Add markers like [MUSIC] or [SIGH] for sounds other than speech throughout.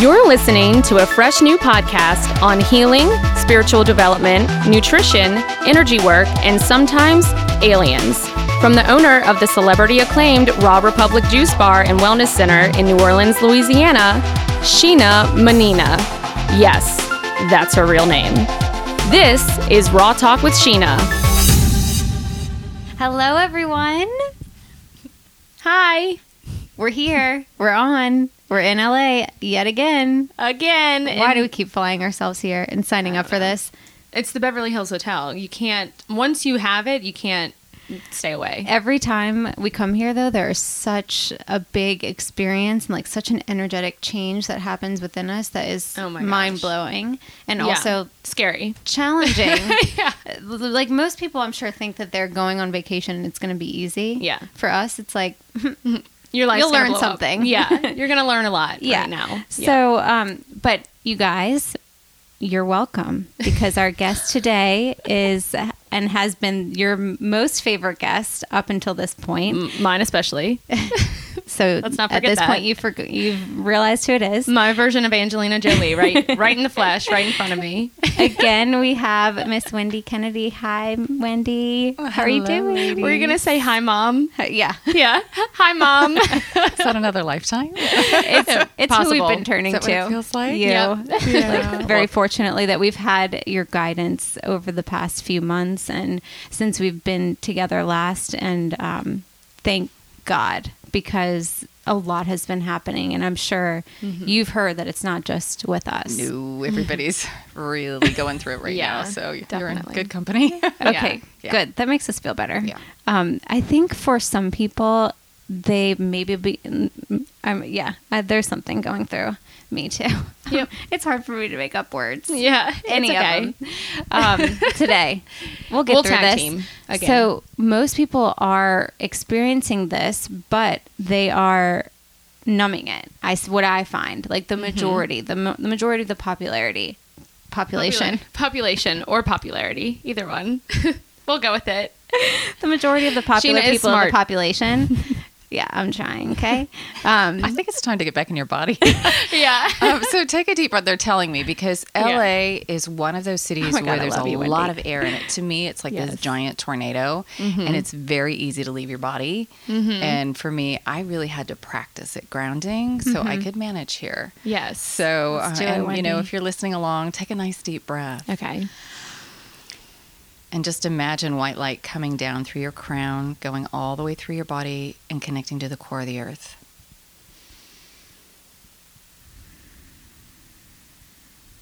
You're listening to a fresh new podcast on healing, spiritual development, nutrition, energy work, and sometimes aliens. From the owner of the celebrity acclaimed Raw Republic Juice Bar and Wellness Center in New Orleans, Louisiana, Sheena Manina. Yes, that's her real name. This is Raw Talk with Sheena. Hello, everyone. Hi. We're here. We're on. We're in LA yet again. Again. Why do we keep flying ourselves here and signing up for this? It's the Beverly Hills Hotel. You can't, once you have it, you can't stay away. Every time we come here, though, there is such a big experience and like such an energetic change that happens within us that is Oh mind blowing and Yeah. also scary. challenging. [LAUGHS] yeah. like most people, I'm sure, think that they're going on vacation and it's going to be easy. Yeah. For us, it's like, [LAUGHS] Your life's You'll gonna learn blow up. something. Yeah. [LAUGHS] You're going to learn a lot yeah. right now. Yeah. So, um, but you guys, you're welcome because our guest today is and has been your most favorite guest up until this point. Mine especially. [LAUGHS] So Let's not at forget this that. point, you forg you've realized who it is. My version of Angelina Jolie, right, [LAUGHS] right in the flesh, right in front of me. Again, we have Miss Wendy Kennedy. Hi, Wendy. How are you hello, doing? Were you gonna say hi, mom? Yeah, Yeah. Hi, mom. Is that another lifetime? it's it's who we've been turning Is that to. what it feels like? You. Yep. Like, very fortunately that we've had your guidance over the past few months and since we've been together last and um, thank god because a lot has been happening and i'm sure Mm-hmm. you've heard that it's not just with us No, [LAUGHS] everybody's really going through it right Yeah, now. So you're in good company. [LAUGHS] okay Yeah. good that makes us feel better Yeah. um, i think for some people they maybe be um, yeah uh, there's something going through me too [LAUGHS] Yep. it's hard for me to make up words yeah. any it's okay. of them [LAUGHS] um, today. We'll get We'll through this. So most people are experiencing this, but they are numbing it. I what I find like Mm-hmm. the majority, the majority of the popularity population, population, or popularity, either one. [LAUGHS] we'll go with it. the majority of the popular people in the population. Yeah, I'm trying. Okay. [LAUGHS] Um, I think it's time to get back in your body. [LAUGHS] Yeah. [LAUGHS] um, so take a deep breath. They're telling me because Yeah. LA is one of those cities Oh God, where there's a you, lot Wendy. of air in it. To me, it's like Yes. Mm-hmm. this giant tornado, and it's very easy to leave your body. And for me, I really had to practice it grounding so I could manage here. yes. So, uh, and, you know, if you're listening along, take a nice deep breath. okay. And just imagine white light coming down through your crown, going all the way through your body and connecting to the core of the earth.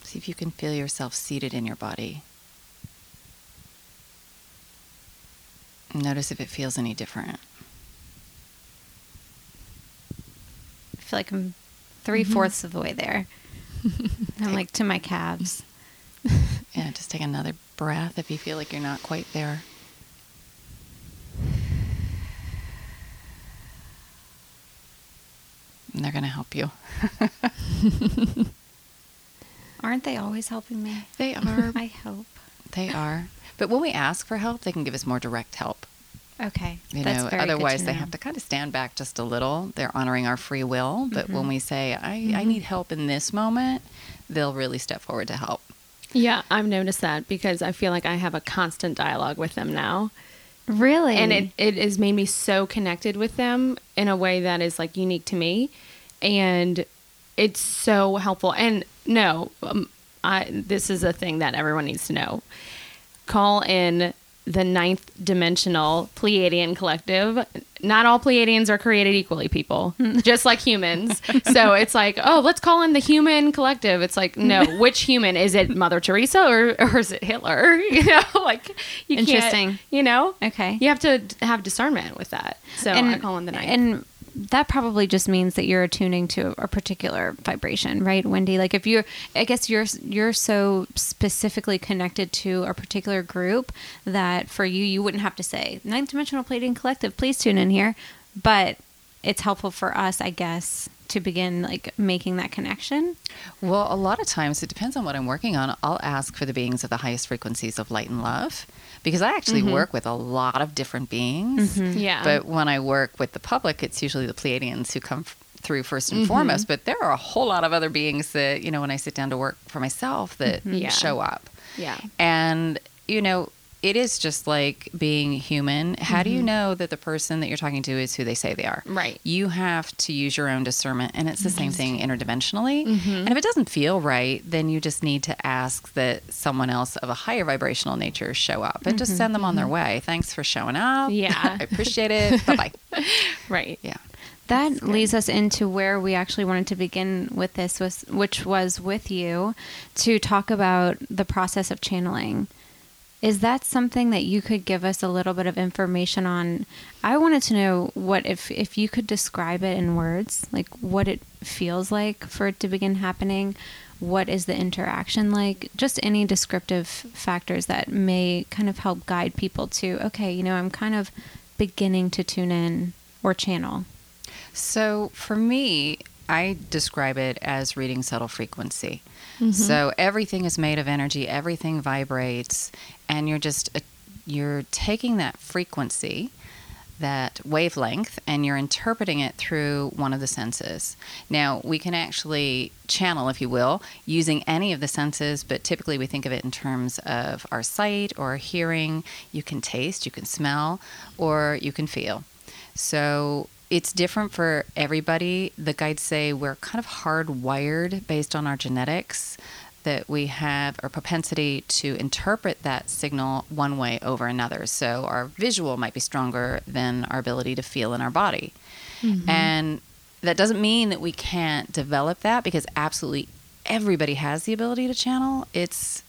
See if you can feel yourself seated in your body. Notice if it feels any different. I feel like I'm 3 fourths mm-hmm. of the way there. [LAUGHS] I'm like to my calves. [LAUGHS] Yeah, just take another breath if you feel like you're not quite there. And they're going to help you. [LAUGHS] Aren't they always helping me? They are. [LAUGHS] I hope. They are. But when we ask for help, they can give us more direct help. Okay. You That's know, very good otherwise to they have to kind of stand back just a little. They're honoring our free will. But Mm-hmm. when we say, I, I need help in this moment, they'll really step forward to help. Yeah, I've noticed that because I feel like I have a constant dialogue with them now. Really? and it, it has made me so connected with them in a way that is like unique to me and it's so helpful and no um, I, this is a thing that everyone needs to know call in the ninth dimensional pleiadian collective not all pleiadians are created equally people hmm. just like humans so [LAUGHS] it's like oh let's call in the human collective it's like no [LAUGHS] which human is it mother teresa or, or is it hitler [LAUGHS] you know like you can't- Interesting. you know Okay. you have to have discernment with that. So I call in the ninth. And that probably just means that you're attuning to a particular vibration, right, Wendy? Like if you're, I guess you're you're so specifically connected to a particular group that for you, you wouldn't have to say Ninth Dimensional Pleiadian Collective. Please tune in here, but it's helpful for us, I guess, to begin like making that connection. Well, a lot of times it depends on what I'm working on. I'll ask for the beings of the highest frequencies of light and love because I actually mm-hmm. work with a lot of different beings. Mm-hmm. Yeah. But when I work with the public, it's usually the Pleiadians who come f- through 1st and mm-hmm. foremost, but there are a whole lot of other beings that, you know, when I sit down to work for myself that Yeah. show up. Yeah. And, you know, it is just like being human. How do you mm-hmm. know that the person that you're talking to is who they say they are? Right. You have to use your own discernment. And it's the same thing interdimensionally. Mm-hmm. And if it doesn't feel right, then you just need to ask that someone else of a higher vibrational nature show up and just mm-hmm. send them on their way. Thanks for showing up. Yeah. [LAUGHS] I appreciate it. [LAUGHS] bye bye. Right. Yeah. That leads us into where we actually wanted to begin with this, was, which was with you to talk about the process of channeling. Is that something that you could give us a little bit of information on? I wanted to know what if if you could describe it in words, like what it feels like for it to begin happening. What is the interaction like? Just any descriptive factors that may kind of help guide people to, okay, you know, I'm kind of beginning to tune in or channel. So for me, I describe it as reading subtle frequency. So everything is made of energy, everything vibrates, and you're just uh, you're taking that frequency, that wavelength, and you're interpreting it through one of the senses. Now, we can actually channel, if you will, using any of the senses, but typically we think of it in terms of our sight or our hearing. You can taste, you can smell, or you can feel. So it's different for everybody. The guides say we're kind of hardwired based on our genetics that we have a propensity to interpret that signal one way over another. So our visual might be stronger than our ability to feel in our body. Mm-hmm. And that doesn't mean that we can't develop that because absolutely everybody has the ability to channel. It's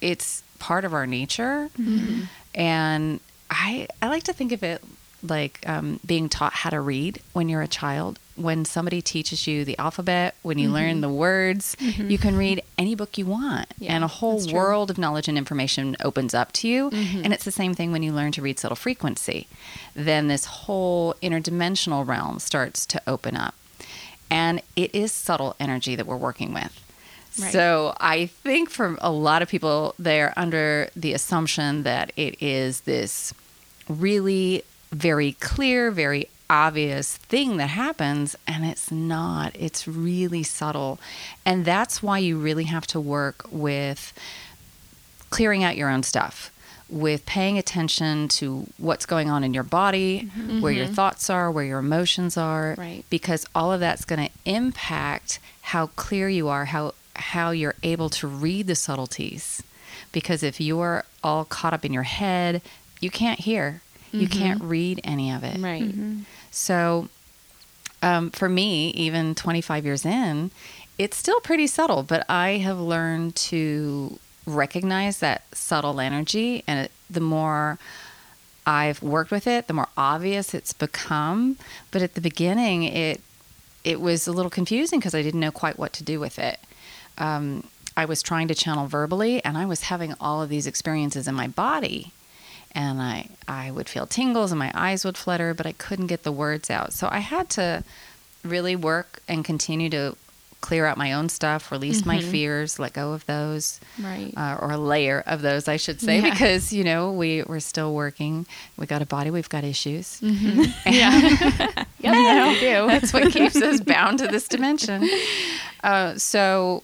it's part of our nature. Mm-hmm. And I I like to think of it like um, being taught how to read when you're a child. When somebody teaches you the alphabet, when you learn mm-hmm. the words, mm-hmm. you can read any book you want, Yeah, and a whole world of knowledge and information opens up to you. Mm-hmm. And it's the same thing when you learn to read subtle frequency. Then this whole interdimensional realm starts to open up, and it is subtle energy that we're working with. Right. So I think for a lot of people, they're under the assumption that it is this really very clear, very obvious thing that happens, and it's not. It's really subtle. And that's why you really have to work with clearing out your own stuff. With paying attention to what's going on in your body, mm-hmm. where your mm-hmm. thoughts are, where your emotions are, Right. because all of that's going to impact how clear you are, how how you're able to read the subtleties. Because if you're all caught up in your head, you can't hear. You can't read any of it. Right. So, um, for me, even 25 years in, it's still pretty subtle, but I have learned to recognize that subtle energy. And it, the more I've worked with it, the more obvious it's become. But at the beginning, it it was a little confusing because I didn't know quite what to do with it. Um, I was trying to channel verbally, and I was having all of these experiences in my body and I I would feel tingles and my eyes would flutter, but I couldn't get the words out. So I had to really work and continue to clear out my own stuff, release my fears, let go of those, Right. uh, or a layer of those, I should say, Yeah. because you know we we're still working. We got a body, we've got issues. [LAUGHS] Yeah. [LAUGHS] yeah, we do. [LAUGHS] That's what keeps us bound to this dimension. Uh, so,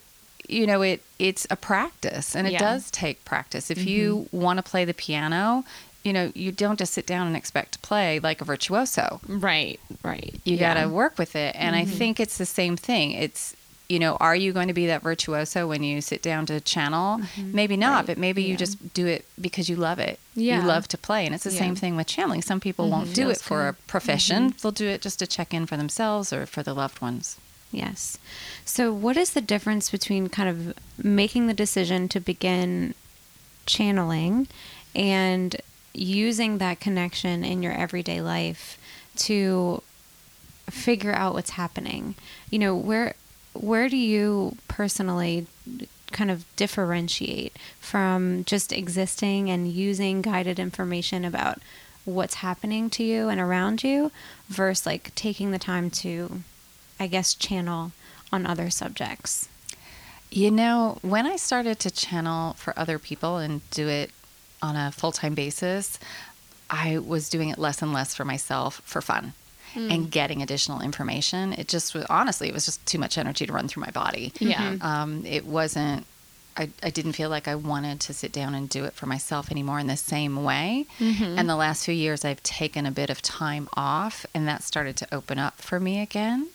you know, it it's a practice, and it Yeah. Mm-hmm. does take practice. If you want to play the piano, you know, you don't just sit down and expect to play like a virtuoso. Right. Right. You Yeah. got to work with it, and I mm-hmm. think it's the same thing. It's you know, are you going to be that virtuoso when you sit down to channel? Mm-hmm. Maybe not, Right. but maybe you just do it because you love it. Yeah. You love to play. And it's the Yeah. same thing with channeling. Some people won't mm-hmm. do it for a good. profession, they'll do it just to check in for themselves or for their loved ones. Yes. So, what is the difference between kind of making the decision to begin channeling and using that connection in your everyday life to figure out what's happening? You know, where where do you personally kind of differentiate from just existing and using guided information about what's happening to you and around you versus like taking the time to I guess channel on other subjects. You know, when I started to channel for other people and do it on a full time basis, I was doing it less and less for myself for fun. Hmm. and getting additional information. It just was honestly, it was just too much energy to run through my body. Yeah. Mm-hmm. Um, it wasn't. I, I didn't feel like I wanted to sit down and do it for myself anymore in the same way. Mm-hmm. And the last few years, I've taken a bit of time off, and that started to open up for me again.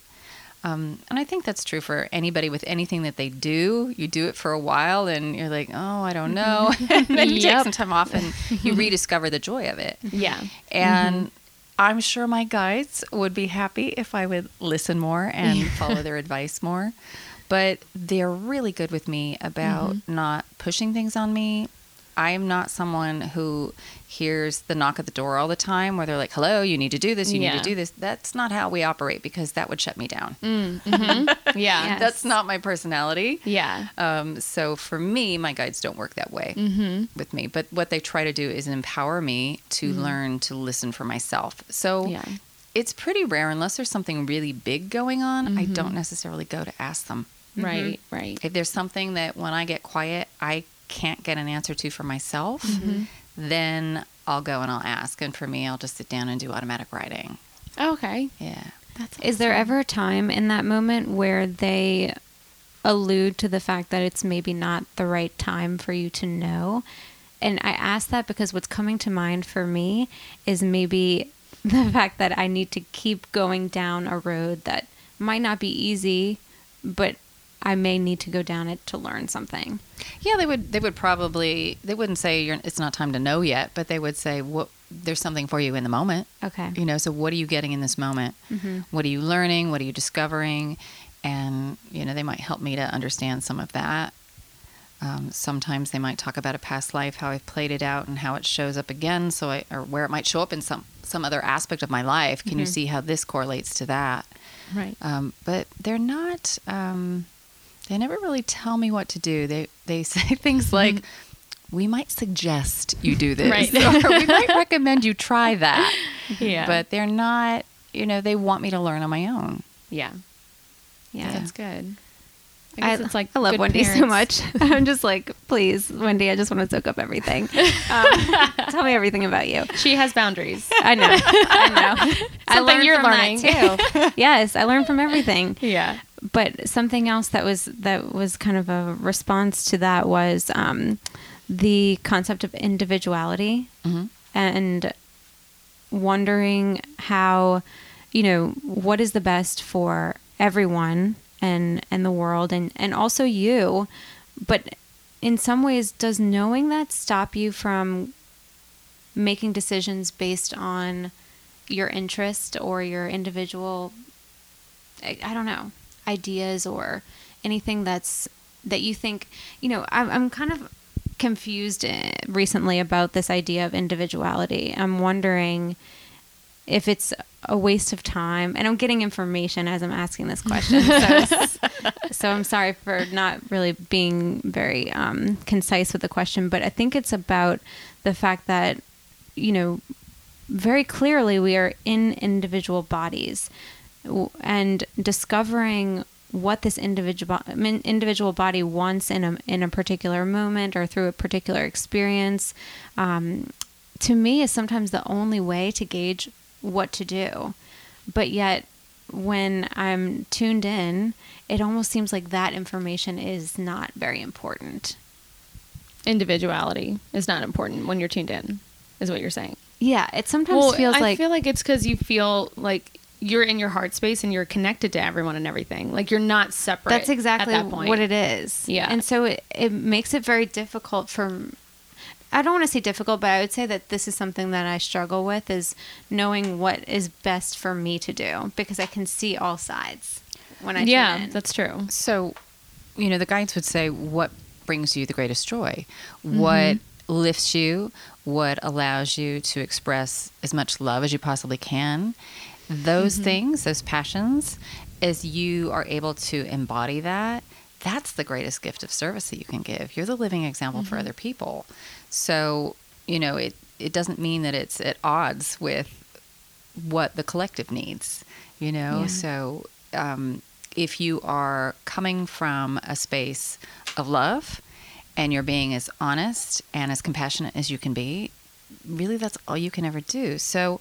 Um, and I think that's true for anybody with anything that they do. You do it for a while, and you're like, "Oh, I don't know." Mm-hmm. [LAUGHS] and then you take some time off, and you [LAUGHS] rediscover the joy of it. Yeah. And mm-hmm. I'm sure my guides would be happy if I would listen more and follow their [LAUGHS] advice more. But they're really good with me about mm-hmm. not pushing things on me. I am not someone who hears the knock at the door all the time where they're like, hello, you need to do this, you need to do this. That's not how we operate because that would shut me down. Mm, mm-hmm. [LAUGHS] Yeah. Yes. That's not my personality. Yeah. Um, so for me, my guides don't work that way mm-hmm. with me. But what they try to do is empower me to mm-hmm. learn to listen for myself. So Yeah. it's pretty rare, unless there's something really big going on, I don't necessarily go to ask them. Right. Right. If there's something that when I get quiet, I can't get an answer to for myself, mm-hmm. then I'll go and I'll ask. And for me, I'll just sit down and do automatic writing. Okay. Yeah. That's Is there ever a time in that moment where they allude to the fact that it's maybe not the right time for you to know? And I ask that because what's coming to mind for me is maybe [LAUGHS] the fact that I need to keep going down a road that might not be easy, but I may need to go down it to learn something. Yeah, they would. They would probably. They wouldn't say you're, it's not time to know yet, but they would say, "What? There's something for you in the moment." Okay. You know. So what are you getting in this moment? What are you learning? What are you discovering? And you know, they might help me to understand some of that. Um, sometimes they might talk about a past life, how I've played it out, and how it shows up again. So I, or where it might show up in some some other aspect of my life. Can you see how this correlates to that? Right. um, but they're not. Um, they never really tell me what to do. They they [LAUGHS] say things like, "We might suggest you do this, Right. or we [LAUGHS] might recommend you try that." Yeah. But they're not. You know, they want me to learn on my own. yeah. Yeah. That's good. I I, guess it's like I love Wendy so much. [LAUGHS] I'm just like, please, Wendy, I just want to soak up everything. Um, tell me everything about you. She has boundaries. I know. I know. I Something learned you're learning. too. yes, I learned from everything. yeah. But something else that was that was kind of a response to that was um, the concept of individuality and wondering how you know what is the best for everyone and and the world and and also you. But in some ways does knowing that stop you from making decisions based on your interest or your individual? I, I don't know ideas or anything that's that you think you know I'm, I'm kind of confused eh, recently about this idea of individuality. I'm wondering if it's a waste of time and i'm getting information as i'm asking this question so, [LAUGHS] so i'm sorry for not really being very um, concise with the question but i think it's about the fact that you know very clearly we are in individual bodies and discovering what this individual individual body wants in a in a particular moment or through a particular experience um, to me is sometimes the only way to gauge what to do but yet when I'm tuned in it almost seems like that information is not very important Individuality is not important when you're tuned in, is what you're saying. yeah it sometimes feels I like feel like it's because you feel like you're in your heart space and you're connected to everyone and everything. Like you're not separate. That's exactly at that point. what it is. Yeah. And so it, it makes it very difficult for I don't want to say difficult, but I would say that this is something that I struggle with is knowing what is best for me to do because I can see all sides when I yeah, in. that's true. So, you know, the guides would say, "What brings you the greatest joy? Mm-hmm. What lifts you? What allows you to express as much love as you possibly can? Those things, those passions, as you are able to embody that." That's the greatest gift of service that you can give. You're the living example for other people. So, you know, it, it doesn't mean that it's at odds with what the collective needs, you know? Yeah. So, um, if you are coming from a space of love and you're being as honest and as compassionate as you can be, really that's all you can ever do. So,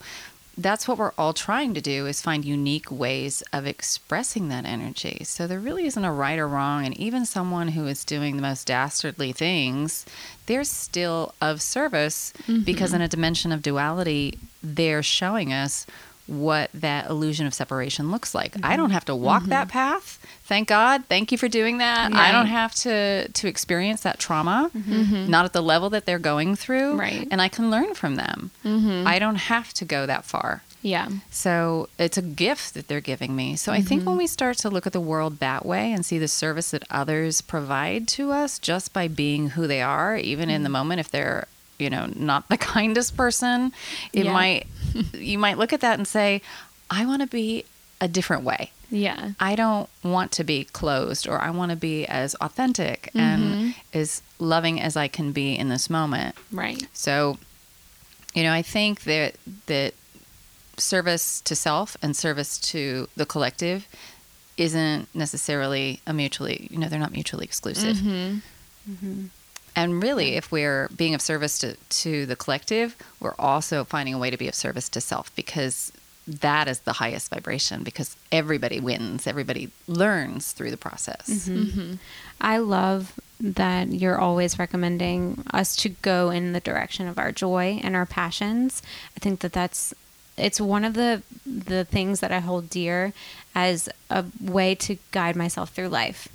that's what we're all trying to do is find unique ways of expressing that energy. So there really isn't a right or wrong. And even someone who is doing the most dastardly things, they're still of service mm-hmm. because in a dimension of duality, they're showing us what that illusion of separation looks like. I don't mm-hmm. have to walk that mm-hmm. path. Thank God. Thank you for doing that. I don't have to to experience that trauma, mm-hmm. not at the level that they're going through, Right. and I can learn from them. I don't have to go that far. Yeah. So it's a gift that they're giving me. So I think when we start to look at the world that way and see the service that others provide to us just by being who they are, even in the moment, if they're you know not the [LAUGHS] kindest person, it Yeah. might you might look at that and say, I want to be a different way. Yeah. I don't want to be closed or I want to be as authentic mm-hmm. and as loving as I can be in this moment. Right. So, you know, I think that that service to self and service to the collective isn't necessarily a mutually, you know, they're not mutually exclusive. Mm-hmm. Mm-hmm. And really, if we're being of service to, to the collective, we're also finding a way to be of service to self because that is the highest vibration because everybody wins, everybody learns through the process. Mm-hmm. Mm-hmm. I love that you're always recommending us to go in the direction of our joy and our passions. I think that that's it's one of the the things that I hold dear as a way to guide myself through life.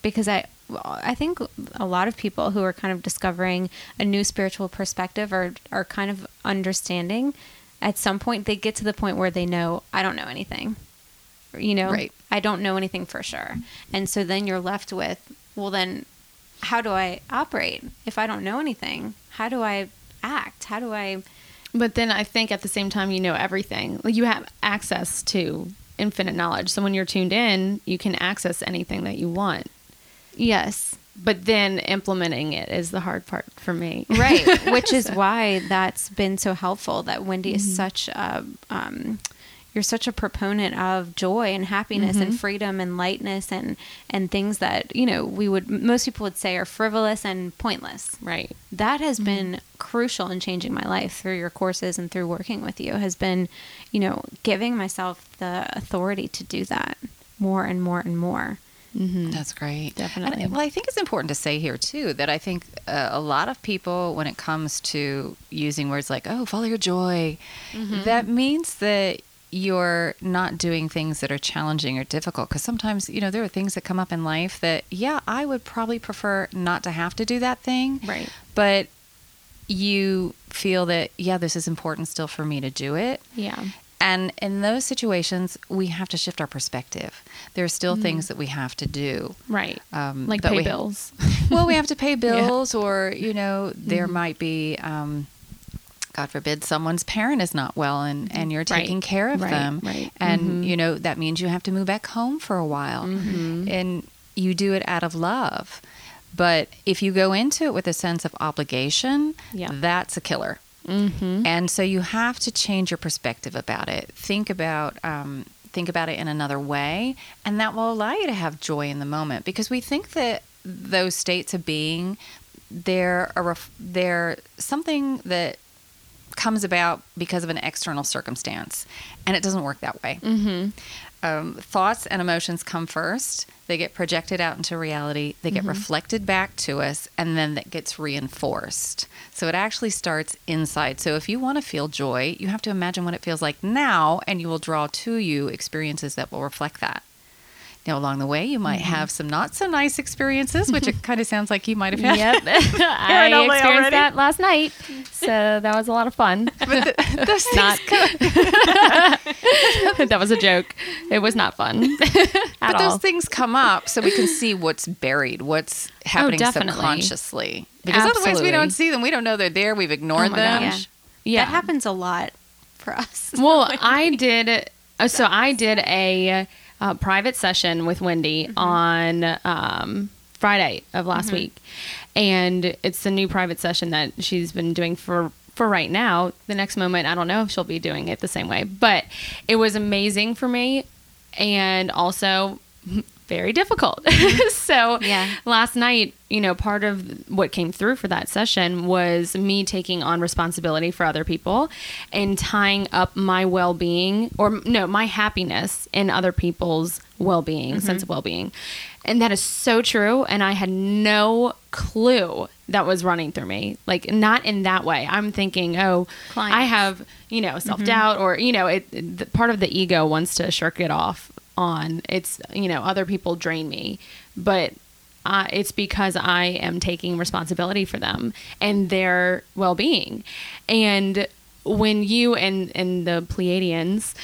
Because I I think a lot of people who are kind of discovering a new spiritual perspective are are kind of understanding at some point they get to the point where they know I don't know anything you know Right. i don't know anything for sure and so then you're left with well then how do i operate if i don't know anything how do i act how do i But then I think at the same time, you know everything. Like you have access to infinite knowledge. So when you're tuned in, you can access anything that you want. Yes. But then implementing it is the hard part for me. right [LAUGHS] which is why that's been so helpful that wendy is mm-hmm. such a um, you're such a proponent of joy and happiness and mm-hmm. freedom and lightness and and things that you know we would most people would say are frivolous and pointless. Right. that has mm-hmm. been crucial in changing my life through your courses and through working with you has been you know giving myself the authority to do that more and more and more That's great. Definitely. And, well, I think it's important to say here too that I think uh, a lot of people, when it comes to using words like "oh, follow your joy," that means that you're not doing things that are challenging or difficult. Because sometimes, you know, there are things that come up in life that, yeah, I would probably prefer not to have to do that thing. Right. But you feel that, yeah, this is important still for me to do it. Yeah. And in those situations, we have to shift our perspective. There are still things that we have to do. Right. Um, like pay we- bills. [LAUGHS] Well, we have to pay [LAUGHS] bills, or, you know, there might be, um, God forbid, someone's parent is not well and, and you're Right. taking care of Right, them. right. And, you know, that means you have to move back home for a while. And you do it out of love. But if you go into it with a sense of obligation, Yeah. that's a killer. Mm-hmm. And so you have to change your perspective about it. Think about um, think about it in another way, and that will allow you to have joy in the moment. Because we think that those states of being, they're a ref- they're something that comes about because of an external circumstance, and it doesn't work that way. Mm-hmm. Um, thoughts and emotions come first. They get projected out into reality. They get reflected back to us, and then that gets reinforced. So it actually starts inside. So if you want to feel joy, you have to imagine what it feels like now, and you will draw to you experiences that will reflect that. Now, along the way, you might have some not so nice experiences, which it [LAUGHS] kind of sounds like you might have had. Yep. [LAUGHS] [LAUGHS] I experienced already? that last night. So that was a lot of fun. But th- those things Not that was a joke. It was not fun. At But those all. things come up so we can see what's buried, what's happening definitely. subconsciously. Because otherwise we don't see them. We don't know they're there. We've ignored Oh them. gosh. Yeah. that happens a lot for us Well, I did. uh, So I did a uh, private session with Wendy on um, Friday of last week, and it's the new private session that she's been doing for for right now. The next moment, I don't know if she'll be doing it the same way, but it was amazing for me, and also [LAUGHS] very difficult. [LAUGHS] so Yeah. last night, you know, part of what came through for that session was me taking on responsibility for other people and tying up my well-being or no, my happiness in other people's well-being, mm-hmm. sense of well-being. And that is so true and I had no clue that was running through me. Like not in that way. I'm thinking, "Oh, I have, you know, mm-hmm. self-doubt or, you know, it the, part of the ego wants to shirk it off on. It's you know other people drain me. But uh, it's because i am taking responsibility for them and their well-being. And when you and and the pleiadians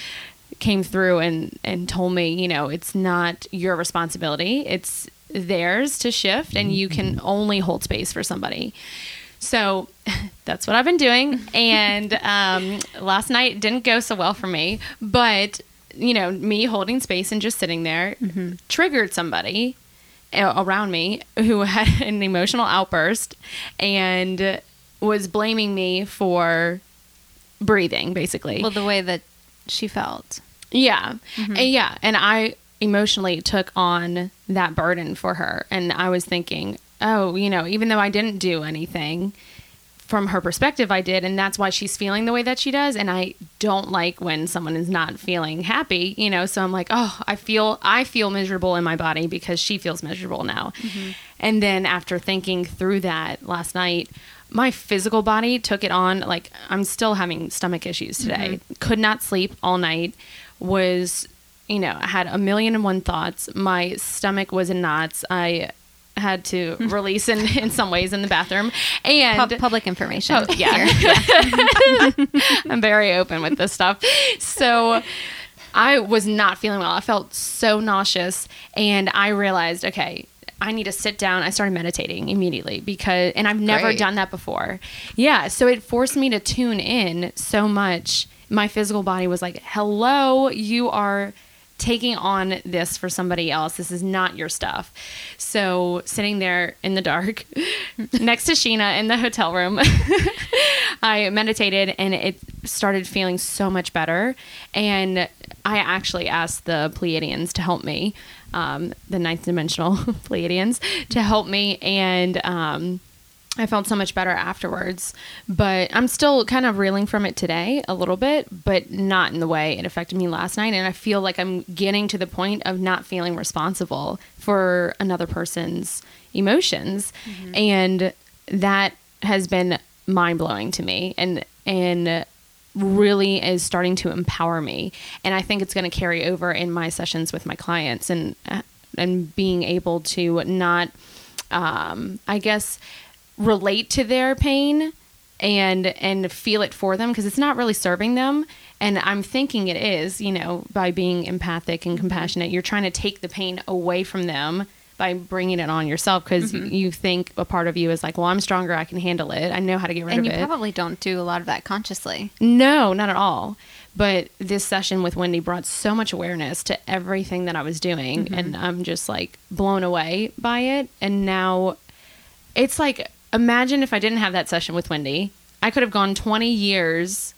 came through and and told me you know it's not your responsibility it's theirs to shift and you can only hold space for somebody. So [LAUGHS] that's what I've been doing. And um, last night didn't go so well for me, but you know, me holding space and just sitting there triggered somebody around me who [LAUGHS] had an emotional outburst and was blaming me for breathing, basically. Well, the way that she felt. Yeah. Mm-hmm. And yeah. And I emotionally took on that burden for her. And I was thinking, oh, you know, even though I didn't do anything, from her perspective, I did. And that's why she's feeling the way that she does. And I don't like when someone is not feeling happy, you know? So I'm like, oh, I feel, I feel miserable in my body because she feels miserable now. Mm-hmm. And then after thinking through that last night, my physical body took it on. Like, I'm still having stomach issues today. Mm-hmm. Could not sleep all night. Was, you know, I had a million and one thoughts. My stomach was in knots. I had to [LAUGHS] release in, in some ways in the bathroom. And Pub- public information. Oh, yeah. [LAUGHS] I'm very open with this stuff. So I was not feeling well. I felt so nauseous and I realized, okay, I need to sit down. I started meditating immediately because and I've never Great. done that before. Yeah, so it forced me to tune in so much. My physical body was like, "Hello, you are taking on this for somebody else. This is not your stuff. So sitting there in the dark [LAUGHS] next to Sheena in the hotel room, [LAUGHS] I meditated and it started feeling so much better. And I actually asked the Pleiadians to help me, um, the ninth dimensional [LAUGHS] Pleiadians, to help me. And um, I felt so much better afterwards. But I'm still kind of reeling from it today a little bit, but not in the way it affected me last night. And I feel like I'm getting to the point of not feeling responsible for another person's emotions. And that has been mind blowing to me. And, and, really is starting to empower me and i think it's going to carry over in my sessions with my clients and and being able to not um, i guess relate to their pain and and feel it for them because it's not really serving them and i'm thinking it is you know by being empathic and mm-hmm. compassionate you're trying to take the pain away from them by bringing it on yourself because mm-hmm. you think a part of you is like well i'm stronger i can handle it i know how to get rid and of it. And you probably don't do a lot of that consciously. no, not at all. But this session with Wendy brought so much awareness to everything that I was doing. Mm-hmm. And I'm just like blown away by it. And now it's like, imagine if I didn't have that session with Wendy. I could have gone 20 years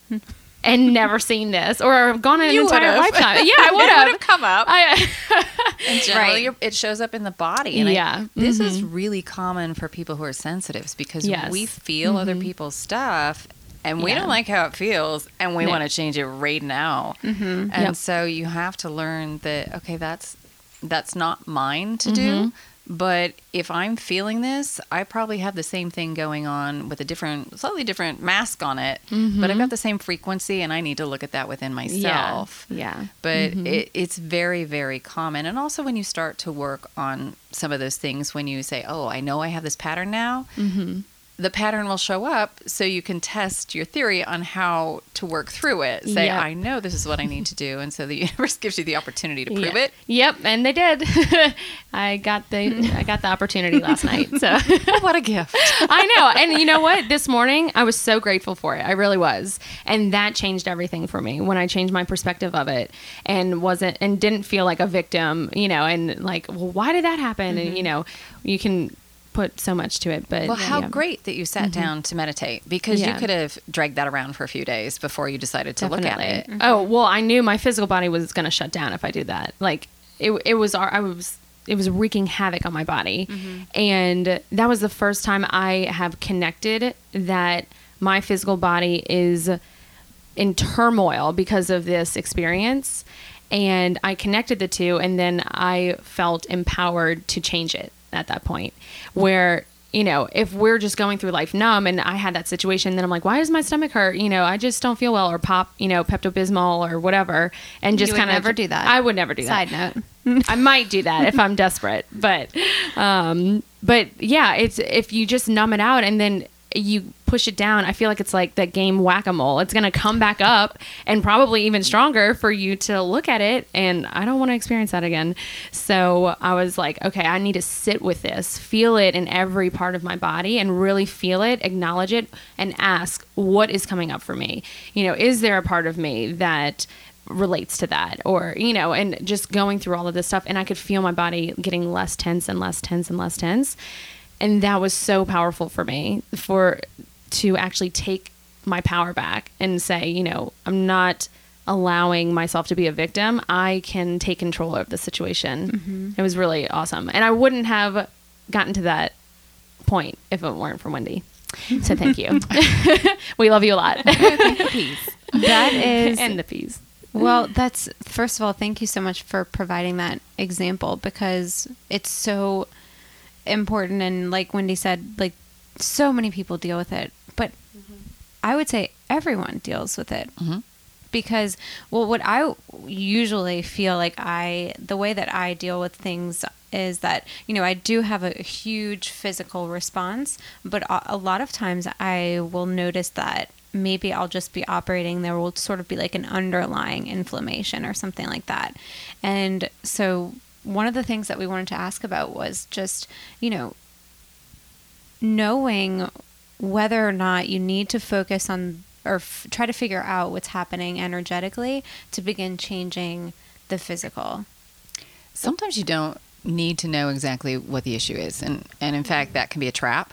and never [LAUGHS] seen this or gone an You entire would've. lifetime. [LAUGHS] Yeah, I It would have. would've come up. I, [LAUGHS] And generally, Right. your- it shows up in the body. And I- Yeah. this is mm-hmm. really common for people who are sensitives because Yes. we feel other mm-hmm. people's stuff and we Yeah. don't like how it feels and we No. want to change it right now. Mm-hmm. And Yep. so you have to learn that, okay, that's that's not mine to do. But if I'm feeling this, I probably have the same thing going on with a different, slightly different mask on it. But I've got the same frequency, and I need to look at that within myself Yeah. yeah. but it, it's very very common and also when you start to work on some of those things when you say oh i know i have this pattern now Mm-hmm. The pattern will show up so you can test your theory on how to work through it say Yep. i know this is what i need to do and so the [LAUGHS] universe gives you the opportunity to prove it Yep, and they did. [LAUGHS] I got the I got the opportunity last night. So [LAUGHS] what a gift I know. And you know what? This morning, I was so grateful for it. I really was. And that changed everything for me when I changed my perspective of it and wasn't, and didn't feel like a victim, you know, and like, well, why did that happen? And, you mm-hmm. know, you can put so much to it. But well how yeah. great that you sat mm-hmm. down to meditate because Yeah. you could have dragged that around for a few days before you decided to look at it Oh, well, I knew my physical body was going to shut down if I did that. Like, it, it was our, I was it was wreaking havoc on my body. Mm-hmm. And that was the first time I have connected that my physical body is in turmoil because of this experience. And I connected the two, and then I felt empowered to change it at that point. Where, you know, if we're just going through life numb and I had that situation, then I'm like, why does my stomach hurt? You know, I just don't feel well, or pop, you know, Pepto Bismol or whatever. And just kind of never do that. I would never do that. Side note. [LAUGHS] I might do that if I'm desperate, but um, but yeah, it's if you just numb it out and then you push it down. I feel like it's like that game whack a mole. It's gonna come back up and probably even stronger for you to look at it. And I don't want to experience that again. So I was like, okay, I need to sit with this, feel it in every part of my body, and really feel it, acknowledge it, and ask what is coming up for me. You know, is there a part of me that relates to that or you know and just going through all of this stuff and i could feel my body getting less tense and less tense and less tense and that was so powerful for me for to actually take my power back and say you know i'm not allowing myself to be a victim. I can take control of the situation. Mm-hmm. It was really awesome. And i wouldn't have gotten to that point if it weren't for wendy. So thank you. [LAUGHS] [LAUGHS] We love you a lot. [LAUGHS] That is and the peas Well, that's first of all, thank you so much for providing that example because it's so important and like Wendy said, like so many people deal with it, but mm-hmm. I would say everyone deals with it. Mm-hmm. Because well what I usually feel like I the way that I deal with things is that you know I do have a huge physical response, but a, a lot of times I will notice that maybe I'll just be operating there will sort of be like an underlying inflammation or something like that. And so one of the things that we wanted to ask about was just, you know, knowing whether or not you need to focus on or f- try to figure out what's happening energetically to begin changing the physical. Sometimes you don't need to know exactly what the issue is. And, and in fact, that can be a trap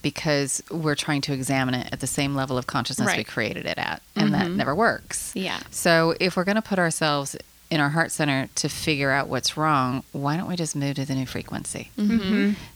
because we're trying to examine it at the same level of consciousness we created it at. And that mm-hmm. never works. Yeah. So if we're going to put ourselves in our heart center to figure out what's wrong, why don't we just move to the new frequency?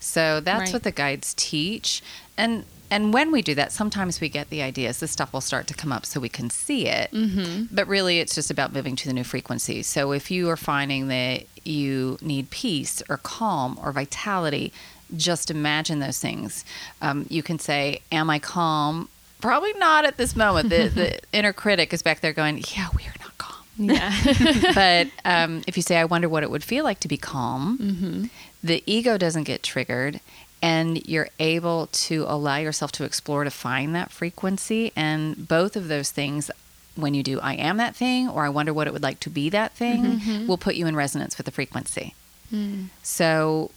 So that's Right. what the guides teach. And and when we do that, sometimes we get the ideas. This stuff will start to come up so we can see it. Mm-hmm. But really, it's just about moving to the new frequency. So if you are finding that you need peace or calm or vitality, just imagine those things. Um, you can say, "Am I calm?" Probably not at this moment. The, the [LAUGHS] inner critic is back there going, "Yeah, we are not calm." Yeah. [LAUGHS] but um, if you say, I wonder what it would feel like to be calm, Mm-hmm. the ego doesn't get triggered. And you're able to allow yourself to explore to find that frequency. And both of those things, when you do, I am that thing, or I wonder what it would like to be that thing, Mm-hmm. will put you in resonance with the frequency. Mm. So,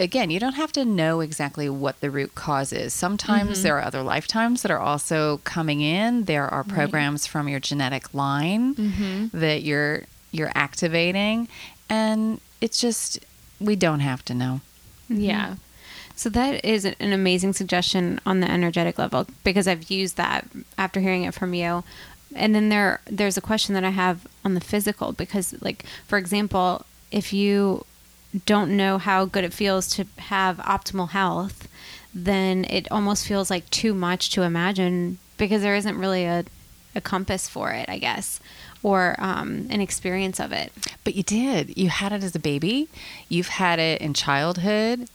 again, you don't have to know exactly what the root cause is. Sometimes Mm-hmm. there are other lifetimes that are also coming in. There are programs from your genetic line Mm-hmm. that you're you're activating, and it's just we don't have to know. yeah. So that is an amazing suggestion on the energetic level because I've used that after hearing it from you. And then there there's a question that I have on the physical because like for example, if you don't know how good it feels to have optimal health, then it almost feels like too much to imagine because there isn't really a a compass for it, I guess, or um, an experience of it. But you did. You had it as a baby. You've had it in childhood.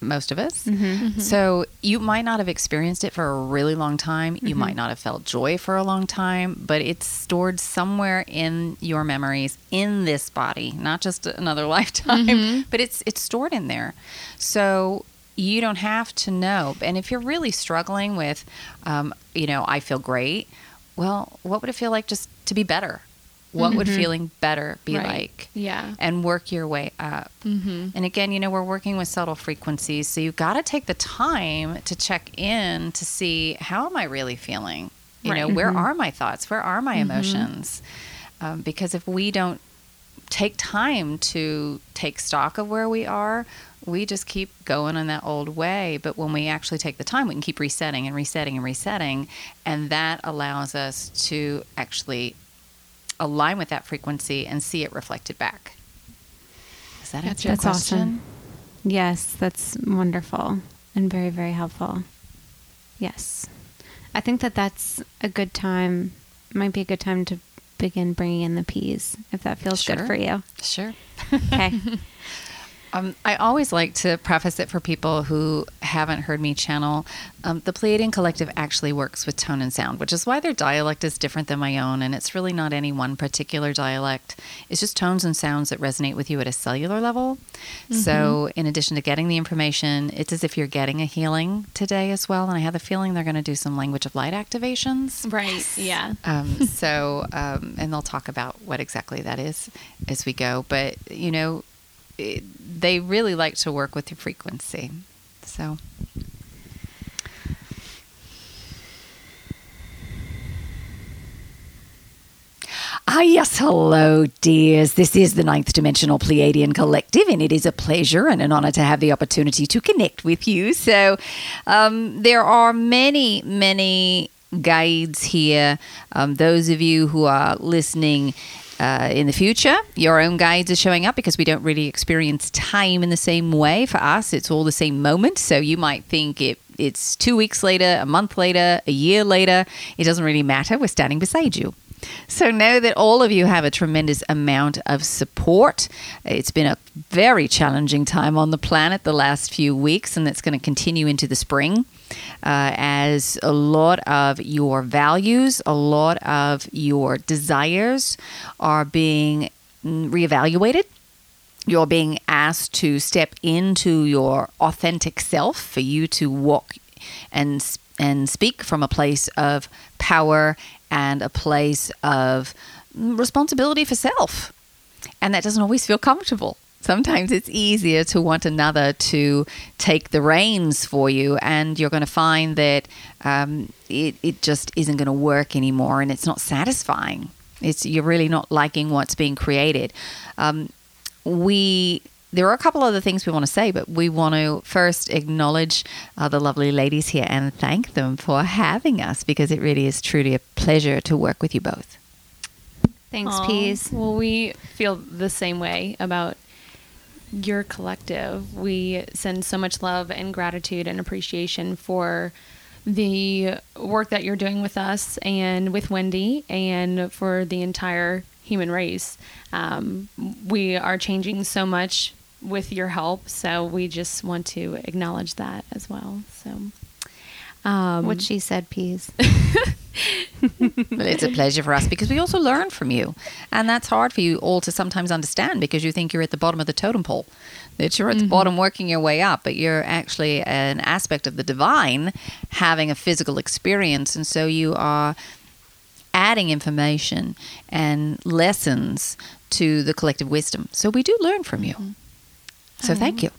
Most of us. Mm-hmm. Mm-hmm. So you might not have experienced it for a really long time. You might mm-hmm. not have felt joy for a long time, but it's stored somewhere in your memories in this body, not just another [LAUGHS] lifetime, but it's it's stored in there. So you don't have to know. And if you're really struggling with, um, you know, I feel great. Well, what would it feel like just to be better? What would feeling better be Right. like? Yeah. and work your way up. Mm-hmm. And again, you know, we're working with subtle frequencies, so you've got to take the time to check in to see how am I really feeling? You know, Right. where are my thoughts? Where are my emotions? Um, because if we don't take time to take stock of where we are, we just keep going in that old way. But when we actually take the time, we can keep resetting and resetting and resetting. And that allows us to actually align with that frequency and see it reflected back. Does that answer your That's question? awesome. Yes, that's wonderful and very, very helpful. Yes. I think that that's a good time, might be a good time to begin bringing in the peas, if that feels good for you. Sure. Okay. [LAUGHS] Um, I always like to preface it for people who haven't heard me channel. Um, the Pleiadian Collective actually works with tone and sound, which is why their dialect is different than my own. And it's really not any one particular dialect. It's just tones and sounds that resonate with you at a cellular level. So, in addition to getting the information, it's as if you're getting a healing today as well. And I have a feeling they're going to do some language of light activations. Right. Yeah. Um, [LAUGHS] so, um, and they'll talk about what exactly that is as we go. But, you know, they really like to work with your frequency. So, Ah, yes, hello, dears. This is the Ninth Dimensional Pleiadian Collective, and it is a pleasure and an honor to have the opportunity to connect with you. So, um, there are many, many guides here. Um, those of you who are listening uh, in the future, your own guides are showing up because we don't really experience time in the same way. For us, it's all the same moment. So you might think it, it's two weeks later, a month later, a year later. It doesn't really matter. We're standing beside you. So know that all of you have a tremendous amount of support. It's been a very challenging time on the planet the last few weeks, and it's going to continue into the spring uh, as a lot of your values, a lot of your desires are being reevaluated. You're being asked to step into your authentic self for you to walk and and speak from a place of power and a place of responsibility for self. And that doesn't always feel comfortable. Sometimes it's easier to want another to take the reins for you, and you're going to find that um, it, it just isn't going to work anymore and it's not satisfying. It's, you're really not liking what's being created. Um, we there are a couple of other things we want to say, but we want to first acknowledge uh, the lovely ladies here and thank them for having us because it really is truly a pleasure to work with you both. Thanks, Aw. peas. Well, we feel the same way about your collective. We send so much love and gratitude and appreciation for the work that you're doing with us and with Wendy and for the entire human race. Um, we are changing so much with your help, so we just want to acknowledge that as well. So, um, What she said, peas. [LAUGHS] Well, it's a pleasure for us because we also learn from you. And that's hard for you all to sometimes understand because you think you're at the bottom of the totem pole, that you're at the mm-hmm. bottom working your way up, but you're actually an aspect of the divine having a physical experience. And so you are adding information and lessons to the collective wisdom. So we do learn from you. Mm-hmm. So thank you.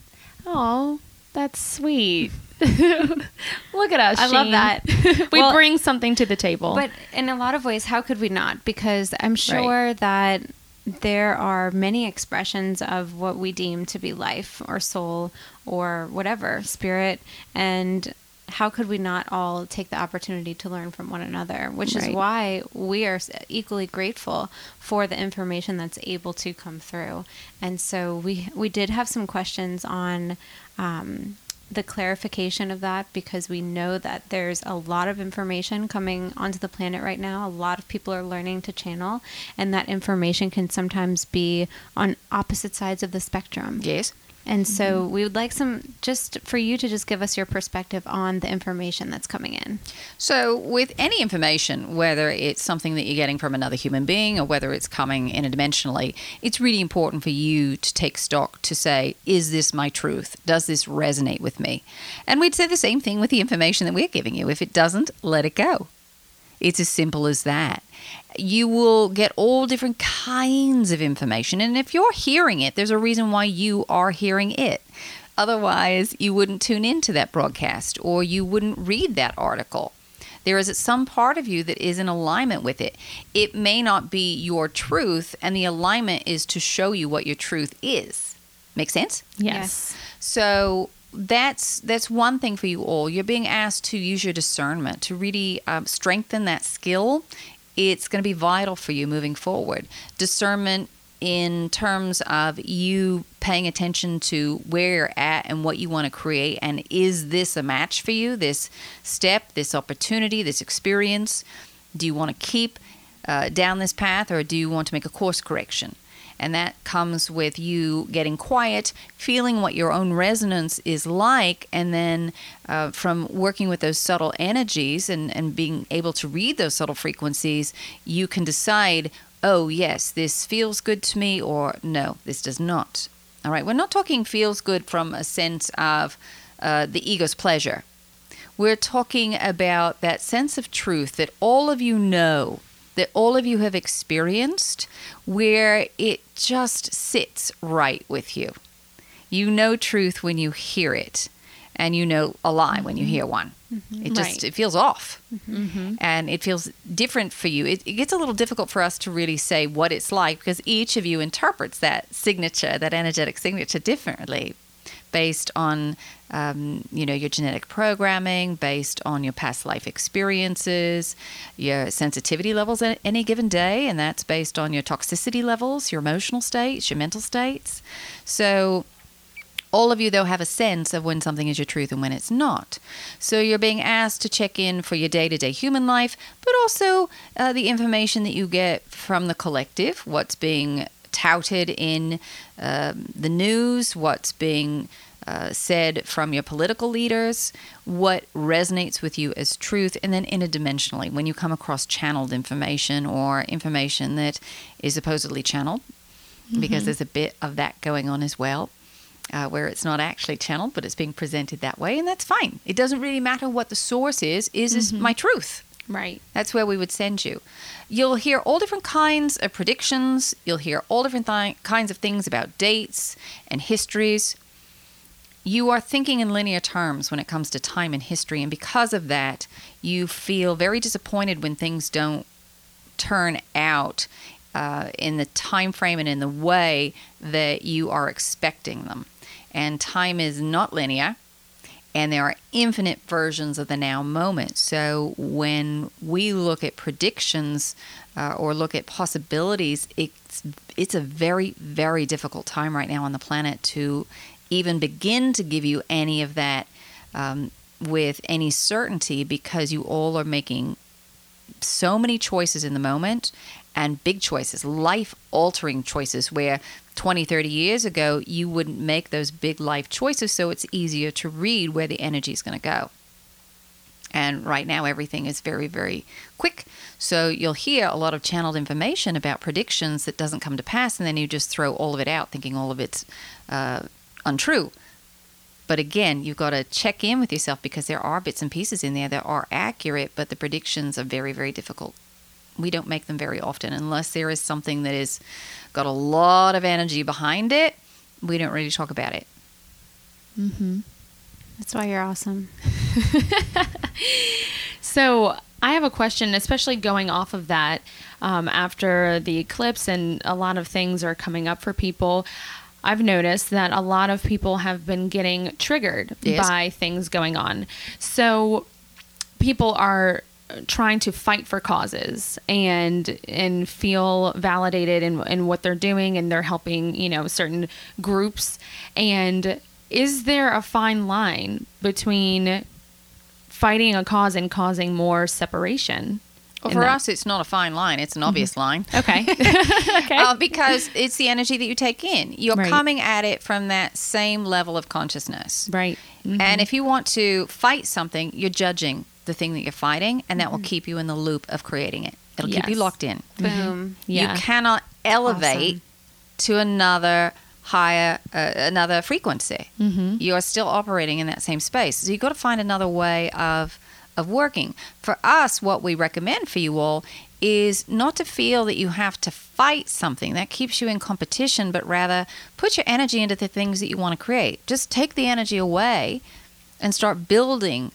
Oh, that's sweet. [LAUGHS] Look at us. I love that. [LAUGHS] we Well, bring something to the table. But in a lot of ways, how could we not? Because I'm sure that there are many expressions of what we deem to be life or soul or whatever, spirit. And how could we not all take the opportunity to learn from one another? Which is why we are equally grateful for the information that's able to come through. And so we we did have some questions on um, the clarification of that because we know that there's a lot of information coming onto the planet right now. A lot of people are learning to channel, and that information can sometimes be on opposite sides of the spectrum. Yes. And so mm-hmm. we would like some just for you to just give us your perspective on the information that's coming in. So, with any information, whether it's something that you're getting from another human being or whether it's coming interdimensionally, it's really important for you to take stock to say, is this my truth? Does this resonate with me? And we'd say the same thing with the information that we're giving you. If it doesn't, let it go. It's as simple as that. You will get all different kinds of information. And if you're hearing it, there's a reason why you are hearing it. Otherwise, you wouldn't tune into that broadcast or you wouldn't read that article. There is some part of you that is in alignment with it. It may not be your truth, and the alignment is to show you what your truth is. Make sense? yes. So that's that's one thing for you all. You're being asked to use your discernment to really um, strengthen that skill. It's going to be vital for you moving forward. Discernment in terms of you paying attention to where you're at and what you want to create. And is this a match for you? This step, this opportunity, this experience? Do you want to keep uh, down this path or do you want to make a course correction? And that comes with you getting quiet, feeling what your own resonance is like, and then uh, from working with those subtle energies and, and being able to read those subtle frequencies, you can decide, oh, yes, this feels good to me, or no, this does not. All right, we're not talking feels good from a sense of uh, the ego's pleasure. We're talking about that sense of truth that all of you know that all of you have experienced where it just sits right with you. You know truth when you hear it, and you know a lie when you hear one. Mm-hmm. It just right. it feels off, mm-hmm. and it feels different for you. It, it gets a little difficult for us to really say what it's like because each of you interprets that signature, that energetic signature, differently based on um, you know your genetic programming based on your past life experiences your sensitivity levels at any given day and that's based on your toxicity levels your emotional states your mental states so all of you, though, have a sense of when something is your truth and when it's not. So you're being asked to check in for your day to day human life, but also uh, the information that you get from the collective, what's being touted in uh, the news, what's being uh, said from your political leaders, what resonates with you as truth, and then interdimensionally, when you come across channeled information or information that is supposedly channeled, mm-hmm. because there's a bit of that going on as well. Uh, where it's not actually channeled, but it's being presented that way, and that's fine. It doesn't really matter what the source is. Is mm-hmm. is my truth? Right. That's where we would send you. You'll hear all different kinds of predictions. You'll hear all different kinds of things about dates and histories you are thinking in linear terms when it comes to time and history, and because of that, you feel very disappointed when things don't turn out uh, in the time frame and in the way that you are expecting them. And time is not linear, and there are infinite versions of the now moment. So when we look at predictions uh, or look at possibilities, it's it's a very very difficult time right now on the planet to even begin to give you any of that um, with any certainty because you all are making so many choices in the moment and big choices, life altering choices, where 20, 30 years ago you wouldn't make those big life choices. So it's easier to read where the energy is going to go. And right now, everything is very, very quick. So you'll hear a lot of channeled information about predictions that doesn't come to pass, and then you just throw all of it out, thinking all of it's uh, untrue. But again, you've got to check in with yourself because there are bits and pieces in there that are accurate, but the predictions are very, very difficult. We don't make them very often unless there is something that is got a lot of energy behind it. We don't really talk about it. Mm-hmm. That's why you're awesome. [LAUGHS] so I have a question, especially going off of that um, after the eclipse, and a lot of things are coming up for people. I've noticed that a lot of people have been getting triggered yes. by things going on. So people are trying to fight for causes and and feel validated in, in what they're doing and they're helping, you know, certain groups. And is there a fine line between fighting a cause and causing more separation? Well, for that. us, it's not a fine line; it's an obvious mm-hmm. line. [LAUGHS] Okay, [LAUGHS] okay. Uh, because it's the energy that you take in. You're right. coming at it from that same level of consciousness, right? Mm-hmm. And if you want to fight something, you're judging the thing that you're fighting, and that mm-hmm. will keep you in the loop of creating it. It'll yes. keep you locked in. Boom. Mm-hmm. Yeah. You cannot elevate awesome. to another higher uh, another frequency. Mm-hmm. You are still operating in that same space. So you've got to find another way of of working. For us, what we recommend for you all is not to feel that you have to fight something that keeps you in competition, but rather put your energy into the things that you want to create. Just take the energy away and start building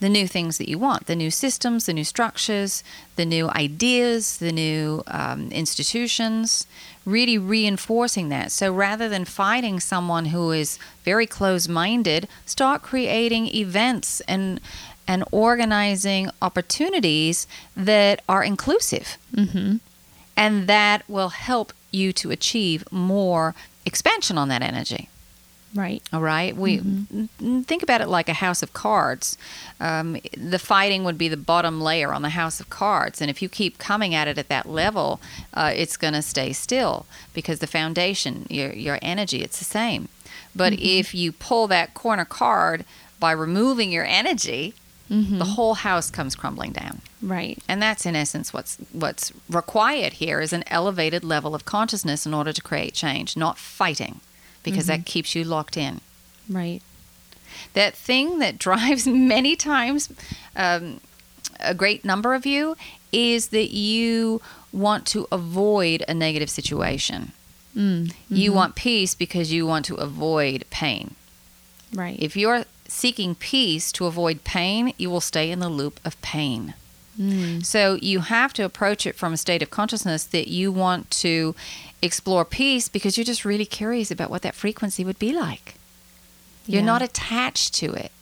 the new things that you want the new systems, the new structures, the new ideas, the new um, institutions, really reinforcing that. So rather than fighting someone who is very close minded, start creating events and and organizing opportunities that are inclusive. Mm-hmm. And that will help you to achieve more expansion on that energy. Right. All right. We n- think about it like a house of cards. Um, the fighting would be the bottom layer on the house of cards, and if you keep coming at it at that level, uh, it's going to stay still because the foundation, your your energy, it's the same. But if you pull that corner card by removing your energy, the whole house comes crumbling down. Right. And that's in essence what's what's required here is an elevated level of consciousness in order to create change, not fighting, because that keeps you locked in. Right. That thing that [LAUGHS] drives many times um, a great number of you is that you want to avoid a negative situation. Mm. You want peace because you want to avoid pain. Right. If you're seeking peace to avoid pain, you will stay in the loop of pain. Mm. So you have to approach it from a state of consciousness that you want to explore peace because you're just really curious about what that frequency would be like. You're Yeah. not attached to it.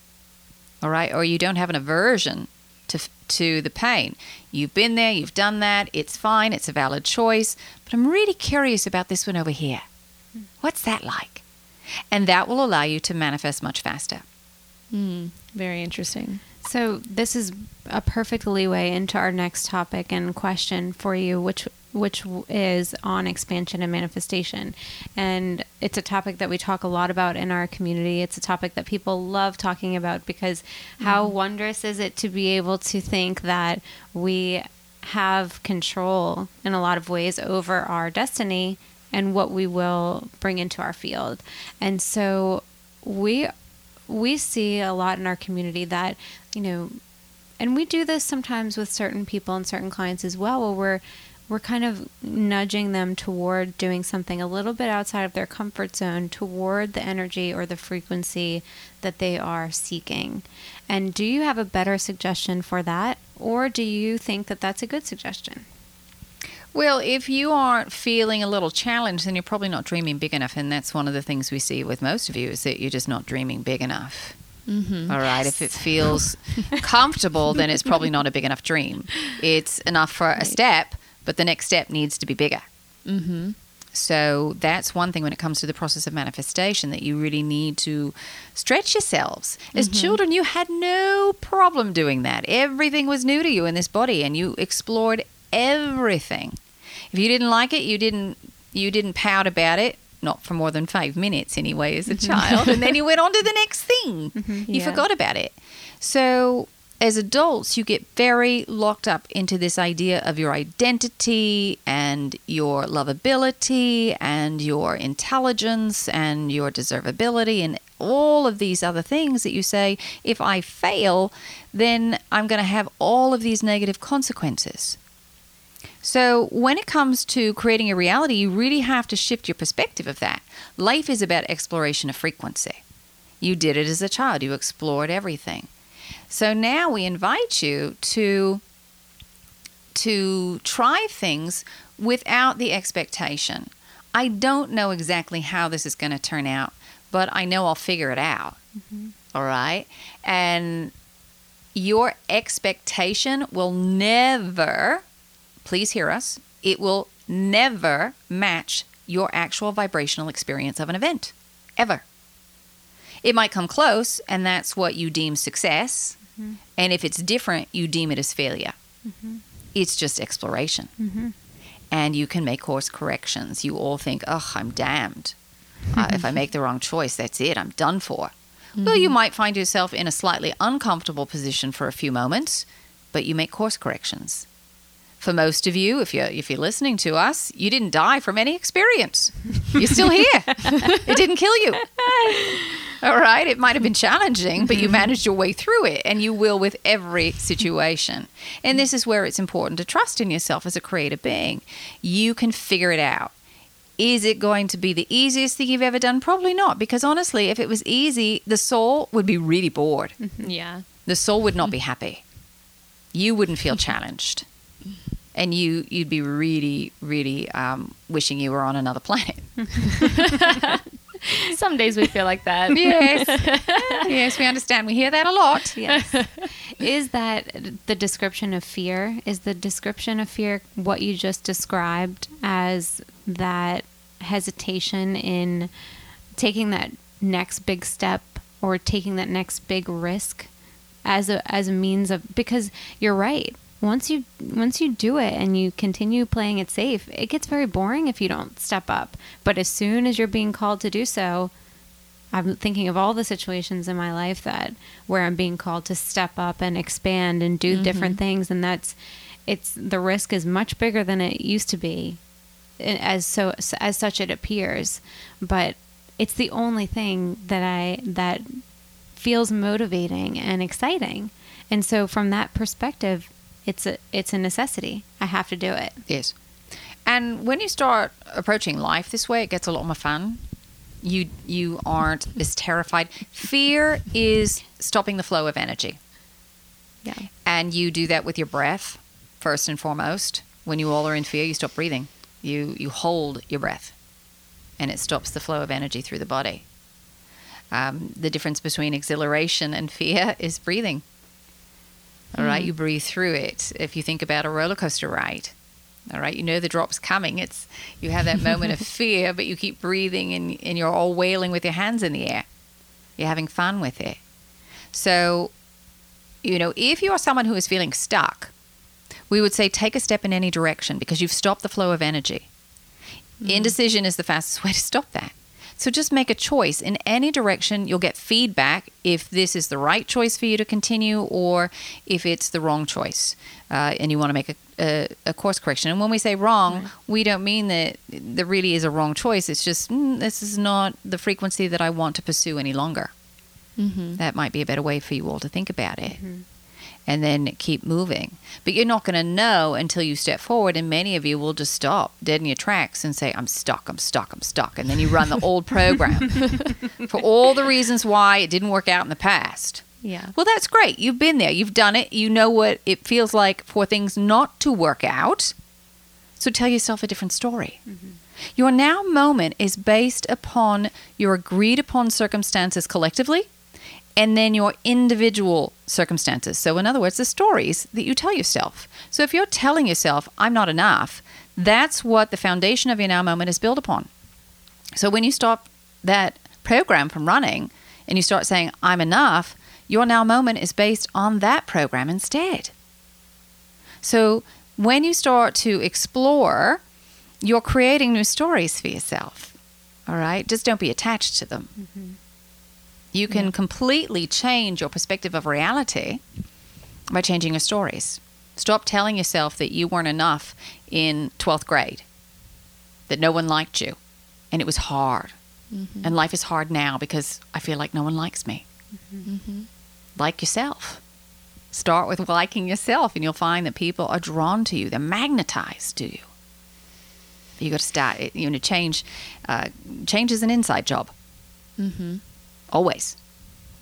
All right? Or you don't have an aversion to to the pain. You've been there, you've done that, it's fine, it's a valid choice, but I'm really curious about this one over here. What's that like? And that will allow you to manifest much faster. Mm. Very interesting. So this is a perfect leeway into our next topic and question for you, which which is on expansion and manifestation. And it's a topic that we talk a lot about in our community. It's a topic that people love talking about because how mm-hmm. wondrous is it to be able to think that we have control in a lot of ways over our destiny and what we will bring into our field. And so we we see a lot in our community that, you know, and we do this sometimes with certain people and certain clients as well, where we're we're kind of nudging them toward doing something a little bit outside of their comfort zone toward the energy or the frequency that they are seeking. And do you have a better suggestion for that, or do you think that that's a good suggestion? Well, if you aren't feeling a little challenged, then you're probably not dreaming big enough. And that's one of the things we see with most of you is that you're just not dreaming big enough. Mm-hmm. All right. If it feels [LAUGHS] comfortable, then it's probably not a big enough dream. It's enough for a step, but the next step needs to be bigger. Mm-hmm. So that's one thing when it comes to the process of manifestation that you really need to stretch yourselves. As mm-hmm. children, you had no problem doing that. Everything was new to you in this body and you explored everything. If you didn't like it, you didn't you didn't pout about it, not for more than 5 minutes anyway as a mm-hmm. child, and then you went on to the next thing. Mm-hmm. You Yeah. forgot about it. So as adults, you get very locked up into this idea of your identity and your lovability and your intelligence and your deservability and all of these other things that you say, if I fail, then I'm going to have all of these negative consequences. So, when it comes to creating a reality, you really have to shift your perspective of that. Life is about exploration of frequency. You did it as a child, you explored everything. So now we invite you to to try things without the expectation. I don't know exactly how this is going to turn out, but I know I'll figure it out. Mm-hmm. All right? And your expectation will never please hear us, it will never match your actual vibrational experience of an event. Ever. It might come close, and that's what you deem success. Mm-hmm. And if it's different, you deem it as failure. Mm-hmm. It's just exploration. Mm-hmm. And you can make course corrections. You all think, oh, I'm damned. Uh, if I make the wrong choice, that's it. I'm done for. Well, you might find yourself in a slightly uncomfortable position for a few moments, but you make course corrections. For most of you, if you're if you're listening to us, you didn't die from any experience. You're still here. [LAUGHS] it didn't kill you. All right. It might have been challenging, but you managed your way through it, and you will with every situation. And this is where it's important to trust in yourself as a creative being. You can figure it out. Is it going to be the easiest thing you've ever done? Probably not, because honestly, if it was easy, the soul would be really bored. Mm-hmm. Yeah. The soul would not be happy. You wouldn't feel challenged. And you, you'd be really, really um, wishing you were on another planet. [LAUGHS] Some days we feel like that. Yes. [LAUGHS] yes, we understand. We hear that a lot. Yes. [LAUGHS] is that the description of fear? Is the description of fear what you just described as that hesitation in taking that next big step or taking that next big risk as a as a means of because you're right. Once you once you do it and you continue playing it safe, it gets very boring if you don't step up. But as soon as you're being called to do so, I'm thinking of all the situations in my life that where I'm being called to step up and expand and do different mm-hmm. things and that's it's the risk is much bigger than it used to be eh, as so as such it appears. But it's the only thing that I that feels motivating and exciting. And so from that perspective it's a it's a necessity I have to do it Yes. And when you start approaching life this way, it gets a lot more fun. You you aren't as terrified. Fear is stopping the flow of energy. yeah And you do that with your breath, first and foremost. When you all are in fear, you stop breathing. You you hold your breath, and it stops the flow of energy through the body. Um, the difference between exhilaration and fear [LAUGHS] is breathing. All right, mm. you breathe through it. If you think about a roller coaster ride, all right, you know the drop's coming. It's you have that moment of [LAUGHS] fear, but you keep breathing and, and you're all wailing with your hands in the air. You're having fun with it. So, you know, if you are someone who is feeling stuck, we would say take a step in any direction because you've stopped the flow of energy. Mm. Indecision is the fastest [LAUGHS] way to stop that. So just make a choice in any direction. You'll get feedback if this is the right choice for you to continue or if it's the wrong choice uh, and you want to make a, a, a course correction. And when we say wrong, we don't mean that there really is a wrong choice. It's just mm, this is not the frequency that I want to pursue any longer. That might be a better way for you all to think about it. And then keep moving. But you're not going to know until you step forward, and many of you will just stop dead in your tracks and say, I'm stuck, I'm stuck, I'm stuck. And then you run the old program [LAUGHS] for all the reasons why it didn't work out in the past. Yeah. Well, that's great. You've been there, you've done it, you know what it feels like for things not to work out. So tell yourself a different story. Mm-hmm. Your now moment is based upon your agreed upon circumstances collectively and then your individual circumstances. So, in other words, the stories that you tell yourself. So, if you're telling yourself, I'm not enough, that's what the foundation of your now moment is built upon. So, when you stop that program from running and you start saying, I'm enough, your now moment is based on that program instead. So, when you start to explore, you're creating new stories for yourself. All right? Just don't be attached to them. Mm-hmm. You can completely change your perspective of reality by changing your stories. Stop telling yourself that you weren't enough in 12th grade, that no one liked you, and it was hard. Mm-hmm. And life is hard now because I feel like no one likes me. Mm-hmm. Mm-hmm. Like yourself. Start with liking yourself, and you'll find that people are drawn to you, they're magnetized to you. You got to start, you know, change. Uh, change is an inside job. Always.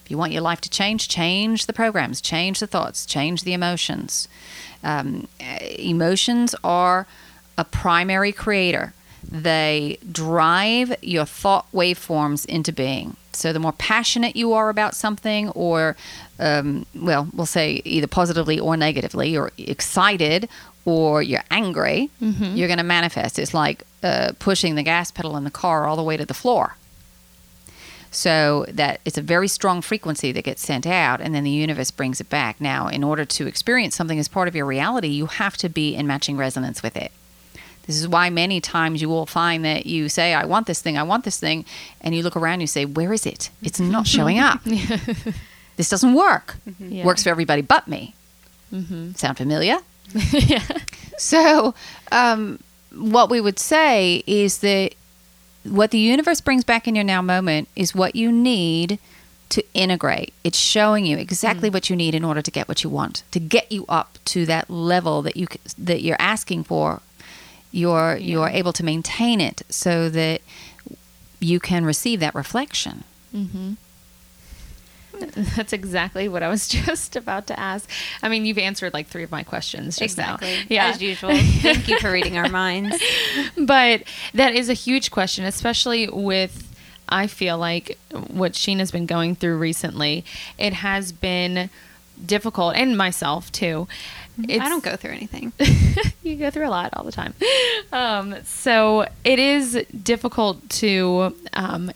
If you want your life to change, change the programs, change the thoughts, change the emotions. Um, eh, emotions are a primary creator. They drive your thought waveforms into being. So the more passionate you are about something, or, um, well, we'll say either positively or negatively, or excited or you're angry, you're going to manifest. It's like uh, pushing the gas pedal in the car all the way to the floor. So that it's a very strong frequency that gets sent out, and then the universe brings it back. Now, in order to experience something as part of your reality, you have to be in matching resonance with it. This is why many times you will find that you say, I want this thing, I want this thing, and you look around and you say, Where is it? It's mm-hmm. not showing up. [LAUGHS] this doesn't work. Mm-hmm. Yeah. Works for everybody but me. Mm-hmm. Sound familiar? [LAUGHS] yeah. So, um, what we would say is that what the universe brings back in your now moment is what you need to integrate. It's showing you exactly mm. what you need in order to get what you want, to get you up to that level that you that you're asking for. You're you're able to maintain it so that you can receive that reflection. Mm-hmm. [LAUGHS] That's exactly what I was [LAUGHS] just about to ask. I mean, you've answered like three of my questions just Exactly. now. Yeah. As usual. Thank you for reading our minds. [LAUGHS] but that is a huge question, especially with I feel like what Sheena's been going through recently. It has been difficult, and myself too. I don't go through anything. you go through a lot all the time. Um, so it is difficult to, um,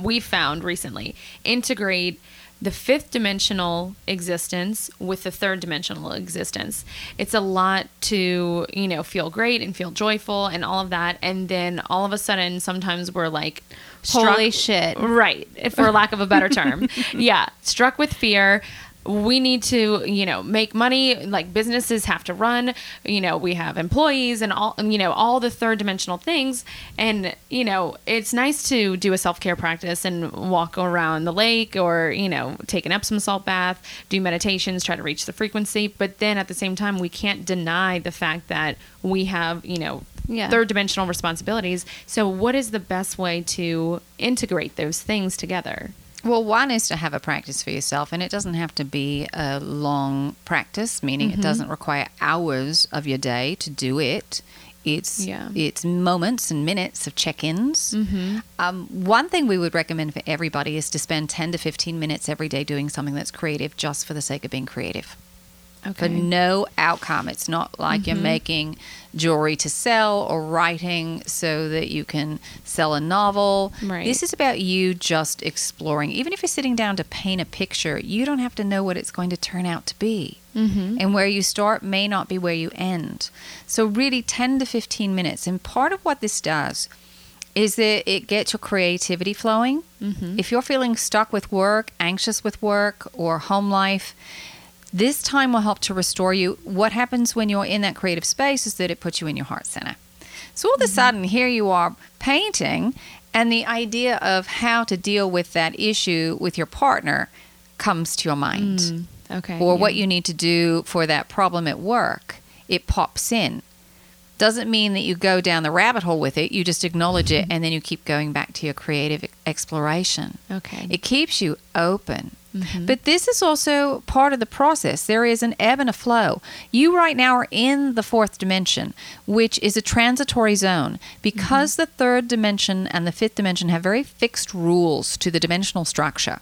we found recently, integrate the fifth dimensional existence with the third dimensional existence. It's a lot to, you know, feel great and feel joyful and all of that. And then all of a sudden, sometimes we're like, Holy shit. Right. For lack of a better term. [LAUGHS] yeah. Struck with fear we need to you know make money like businesses have to run you know we have employees and all you know all the third dimensional things. And you know it's nice to do a self-care practice and walk around the lake or you know take an epsom salt bath do meditations try to reach the frequency. But then at the same time we can't deny the fact that we have you know Yeah. third dimensional responsibilities. So what is the best way to integrate those things together Well, one is to have a practice for yourself, and it doesn't have to be a long practice, meaning it doesn't require hours of your day to do it. It's Yeah. it's moments and minutes of check-ins. Um, one thing we would recommend for everybody is to spend ten to fifteen minutes every day doing something that's creative, just for the sake of being creative for no outcome. It's not like you're making jewelry to sell or writing so that you can sell a novel. Right. This is about you just exploring. Even if you're sitting down to paint a picture, you don't have to know what it's going to turn out to be. Mm-hmm. And where you start may not be where you end. So, really, 10 to 15 minutes. And part of what this does is that it gets your creativity flowing. If you're feeling stuck with work, anxious with work, or home life, this time will help to restore you. What happens when you're in that creative space is that it puts you in your heart center. So all of a mm-hmm. sudden, here you are painting, and the idea of how to deal with that issue with your partner comes to your mind mm, okay or yeah. what you need to do for that problem at work, it pops in. Doesn't mean that you go down the rabbit hole with it. You just acknowledge it mm-hmm. and then you keep going back to your creative exploration. okay It keeps you open. Mm-hmm. But this is also part of the process. There is an ebb and a flow. You right now are in the fourth dimension, which is a transitory zone. Because mm-hmm. the third dimension and the fifth dimension have very fixed rules to the dimensional structure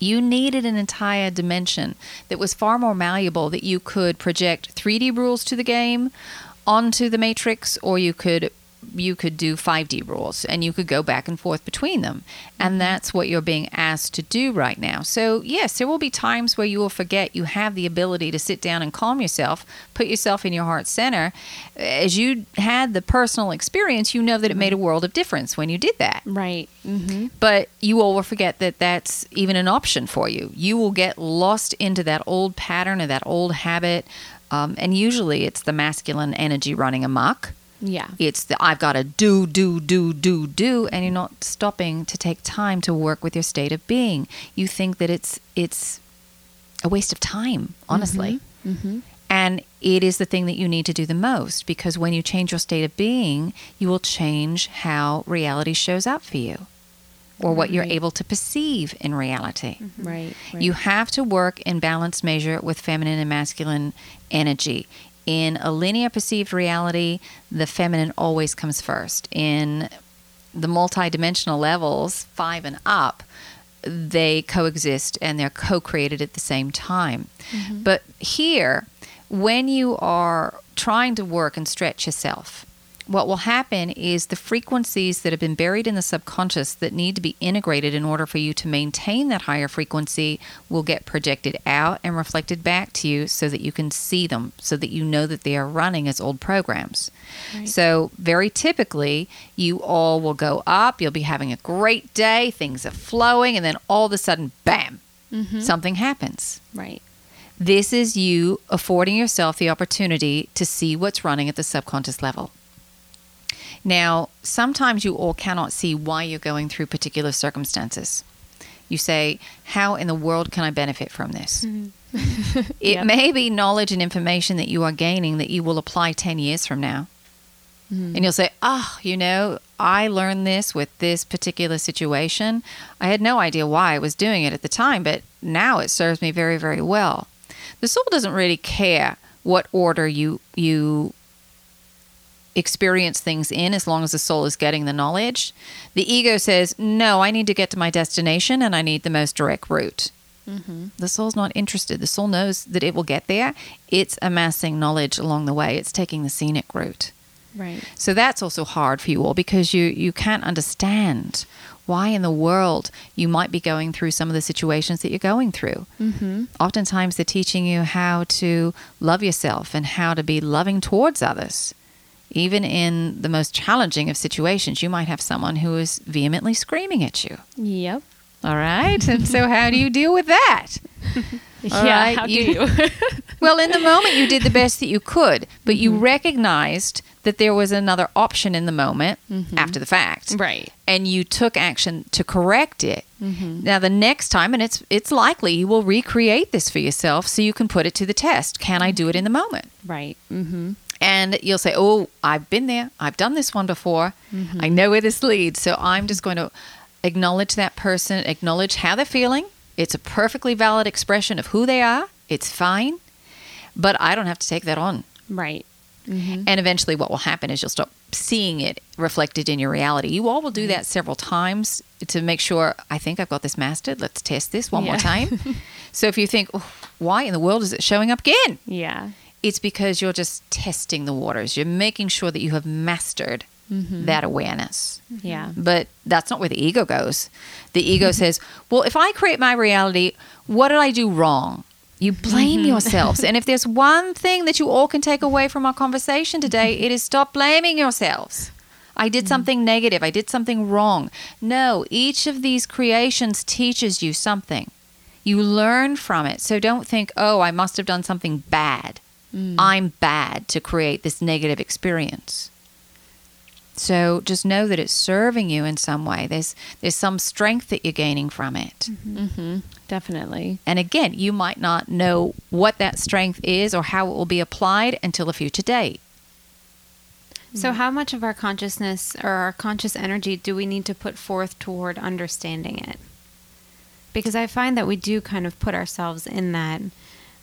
you needed an entire dimension that was far more malleable that you could project 3D rules to the game onto the matrix or you could you could do 5D rules and you could go back and forth between them. And that's what you're being asked to do right now. So, yes, there will be times where you will forget you have the ability to sit down and calm yourself, put yourself in your heart center. As you had the personal experience, you know that it made a world of difference when you did that right mm-hmm. but you will forget that that's even an option for you. You will get lost into that old pattern or that old habit. Um, and usually it's the masculine energy running amok. Yeah It's the I've got to do, do, do, do, do, and you're not stopping to take time to work with your state of being. You think that it's it's a waste of time, honestly. Mm-hmm. Mm-hmm. And it is the thing that you need to do the most because when you change your state of being, you will change how reality shows up for you or what you're Right. able to perceive in reality. Mm-hmm. right, right. You have to work in balanced measure with feminine and masculine energy. In a linear perceived reality, the feminine always comes first. In the multidimensional levels, five and up, they coexist and they're co created at the same time. Mm-hmm. But here, when you are trying to work and stretch yourself, what will happen is the frequencies that have been buried in the subconscious that need to be integrated in order for you to maintain that higher frequency will get projected out and reflected back to you so that you can see them, so that you know that they are running as old programs. So, very typically, you all will go up, you'll be having a great day, things are flowing, and then all of a sudden, bam, mm-hmm. something happens. right This is you affording yourself the opportunity to see what's running at the subconscious level. Now, sometimes you all cannot see why you're going through particular circumstances. You say, How in the world can I benefit from this? Mm-hmm. [LAUGHS] it Yep. may be knowledge and information that you are gaining that you will apply 10 years from now. Mm-hmm. And you'll say, Oh, you know, I learned this with this particular situation. I had no idea why I was doing it at the time, but now it serves me very, very well. The soul doesn't really care what order you you experience things in as long as the soul is getting the knowledge. The ego says, No, I need to get to my destination and I need the most direct route. The soul's not interested. The soul knows that it will get there. It's amassing knowledge along the way. It's taking the scenic route. Right. So that's also hard for you all because you you can't understand why in the world you might be going through some of the situations that you're going through. Mm-hmm. Oftentimes they're teaching you how to love yourself and how to be loving towards others. Even in the most challenging of situations, you might have someone who is vehemently screaming at you. Yep. All right. and so how do you deal with that? [LAUGHS] All yeah. right, How do you- you? [LAUGHS] Well, in the moment, you did the best that you could, but you mm-hmm. recognized that there was another option in the moment mm-hmm. after the fact. right. And you took action to correct it. Mm-hmm. Now, the next time, and it's it's likely you will recreate this for yourself, so you can put it to the test. Can I do it in the moment? Right. Mm-hmm. And you'll say, "Oh, I've been there. I've done this one before. Mm-hmm. I know where this leads." So I'm just going to acknowledge that person, acknowledge how they're feeling. It's a perfectly valid expression of who they are. It's fine, but I don't have to take that on. Right. Mm-hmm. Mm-hmm. And eventually, what will happen is you'll start seeing it reflected in your reality. You all will do that several times to make sure, I think I've got this mastered. Let's test this one more time. [LAUGHS] so if you think, oh, why in the world is it showing up again? Yeah. It's because you're just testing the waters. You're making sure that you have mastered mm-hmm. that awareness. Mm-hmm. Yeah. But that's not where the ego goes. The ego mm-hmm. says, well, if I create my reality, what did I do wrong? You blame yourselves. And if there's one thing that you all can take away from our conversation today, it is stop blaming yourselves. I did something negative. I did something wrong. No, each of these creations teaches you something. You learn from it. So don't think, oh, I must have done something bad. Mm. I'm bad to create this negative experience. So just know that it's serving you in some way. There's there's some strength that you're gaining from it. Mm-hmm. mm-hmm. Definitely. And again, you might not know what that strength is or how it will be applied until a future date. So, mm. how much of our consciousness or our conscious energy do we need to put forth toward understanding it? Because I find that we do kind of put ourselves in that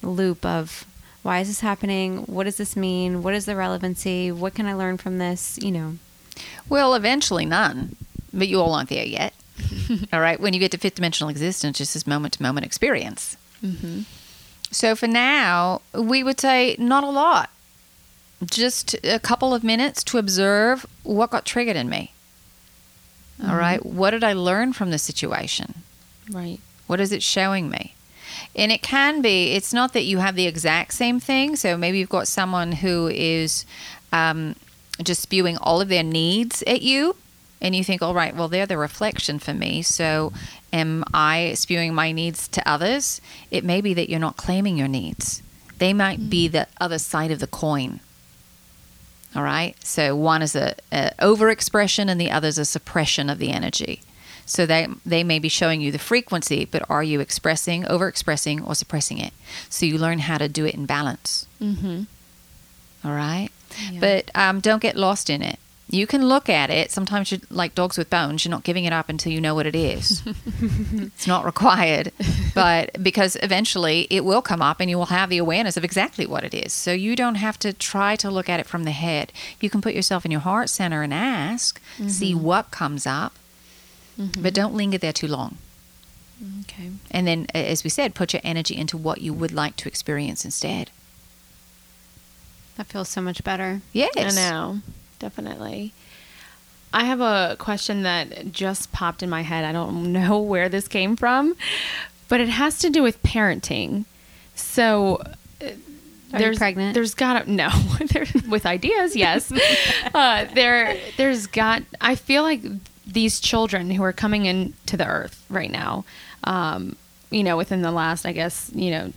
loop of why is this happening? What does this mean? What is the relevancy? What can I learn from this? You know, Well, eventually none, but you all aren't there yet. [LAUGHS] all right, when you get to fifth dimensional existence, just this moment to moment experience. Mm-hmm. So for now, we would say not a lot. Just a couple of minutes to observe what got triggered in me. All right, what did I learn from the situation? Right. What is it showing me? And it can be, it's not that you have the exact same thing. So maybe you've got someone who is um, just spewing all of their needs at you. And you think, all right, well, they're the reflection for me. So am I spewing my needs to others? It may be that you're not claiming your needs, they might be the other side of the coin. All right. So one is a, a overexpression, and the other is a suppression of the energy. So they they may be showing you the frequency, but are you expressing, overexpressing, or suppressing it? So you learn how to do it in balance. Mm-hmm. All right. Yeah. But um, don't get lost in it. You can look at it. Sometimes you're like dogs with bones. You're not giving it up until you know what it is. [LAUGHS] it's not required, but because eventually it will come up and you will have the awareness of exactly what it is. So you don't have to try to look at it from the head. You can put yourself in your heart center and ask, see what comes up, but don't linger there too long. Okay. And then, as we said, put your energy into what you would like to experience instead. that feels so much better. Yes. I know. Definitely. I have a question that just popped in my head. I don't [LAUGHS] know where this came from, but it has to do with parenting. So uh, Are you pregnant? There's got to [LAUGHS] no. [LAUGHS] with ideas, yes. uh, there there's got I feel like these children who are coming into the earth right now um, you know within the last I guess, you know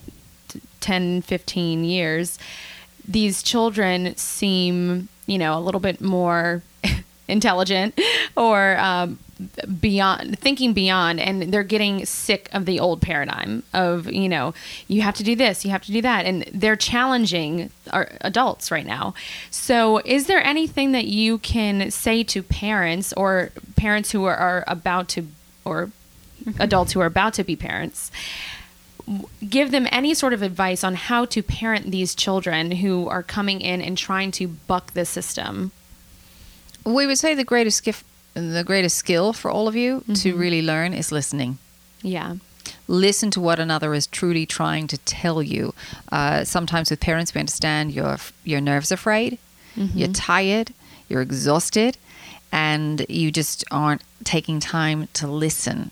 t- 10 15 years these children seem, you know, a little bit more intelligent or um, beyond thinking beyond and they're getting sick of the old paradigm of you know you have to do this you have to do that and they're challenging our adults right now so is there anything that you can say to parents or parents who are, are about to or adults who are about to be parents give them any sort of advice on how to parent these children who are coming in and trying to buck the system. We would say the greatest gift, the greatest skill for all of you to really learn is listening. Yeah. listen to what another is truly trying to tell you. Uh, sometimes with parents, we understand your your nerves are frayed, you're tired, you're exhausted, and you just aren't taking time to listen.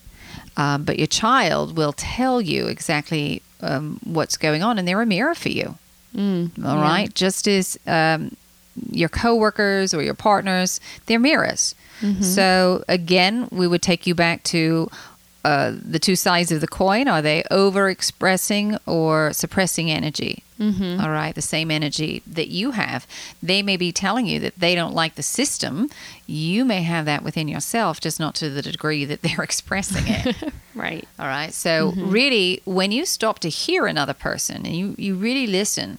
Um, but your child will tell you exactly um, what's going on, and they're a mirror for you. Mm, All right, just as um, your coworkers or your partners, they're mirrors. So again, we would take you back to uh, the two sides of the coin. Are they overexpressing or suppressing energy? Mm-hmm. All right, the same energy that you have. They may be telling you that they don't like the system. You may have that within yourself, just not to the degree that they're [LAUGHS] expressing it. [LAUGHS] Right. All right. So really, when you stop to hear another person and you, you really listen,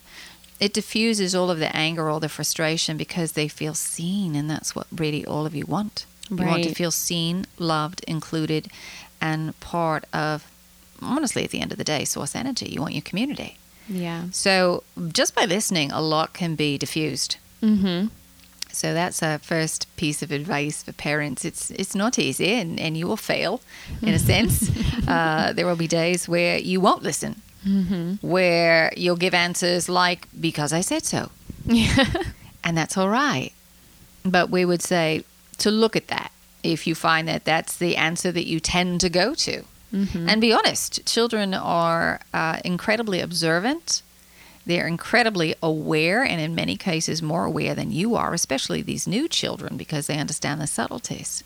it diffuses all of the anger, all the frustration because they feel seen, and that's what really all of you want. You want to feel seen, loved, included, and part of. Honestly, at the end of the day, source energy. You want your community. Yeah. So just by listening, a lot can be diffused. Mm-hmm. So that's a first piece of advice for parents. It's it's not easy, and, and you will fail, in a [LAUGHS] sense. uh, there will be days where you won't listen, where you'll give answers like "because I said so," Yeah. [LAUGHS] and that's all right. But we would say to look at that if you find that that's the answer that you tend to go to, and be honest. Children are uh, incredibly observant. They're incredibly aware, and in many cases, more aware than you are, especially these new children, because they understand the subtleties.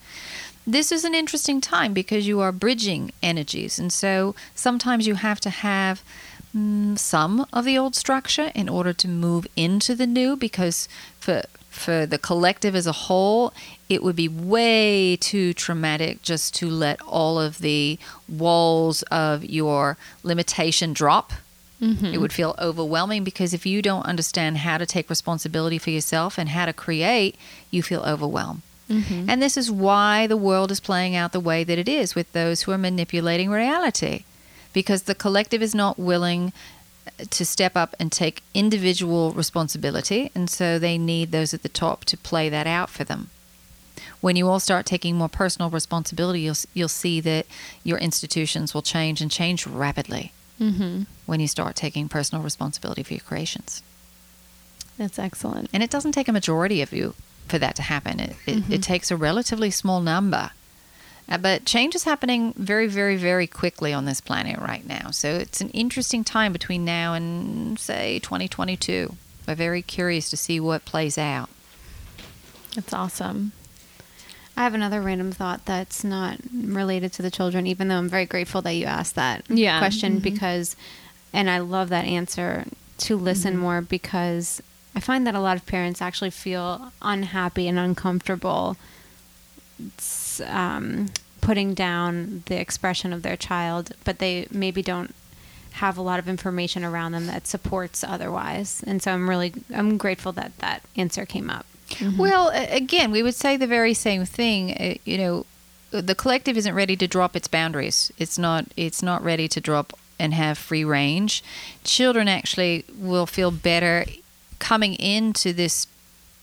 This is an interesting time because you are bridging energies, and so sometimes you have to have mm, some of the old structure in order to move into the new, because for for the collective as a whole, it would be way too traumatic just to let all of the walls of your limitation drop. It would feel overwhelming because if you don't understand how to take responsibility for yourself and how to create, you feel overwhelmed. And this is why the world is playing out the way that it is with those who are manipulating reality. Because the collective is not willing to step up and take individual responsibility. And so they need those at the top to play that out for them. When you all start taking more personal responsibility, you'll, you'll see that your institutions will change and change rapidly Mm-hmm. when you start taking personal responsibility for your creations. That's excellent. And it doesn't take a majority of you for that to happen. It, it, it takes a relatively small number. Uh, but change is happening very, very, very quickly on this planet right now. So it's an interesting time between now and, say, 2022. We're very curious to see what plays out. That's awesome. I have another random thought that's not related to the children, even though I'm very grateful that you asked that Yeah. question Mhm. because, and I love that answer to listen more because I find that a lot of parents actually feel unhappy and uncomfortable um, putting down the expression of their child, but they maybe don't have a lot of information around them that supports otherwise. And so I'm really I'm grateful that that answer came up. Well, again, we would say the very same thing. Uh, you know, the collective isn't ready to drop its boundaries. It's not. It's not ready to drop and have free range. Children actually will feel better coming into this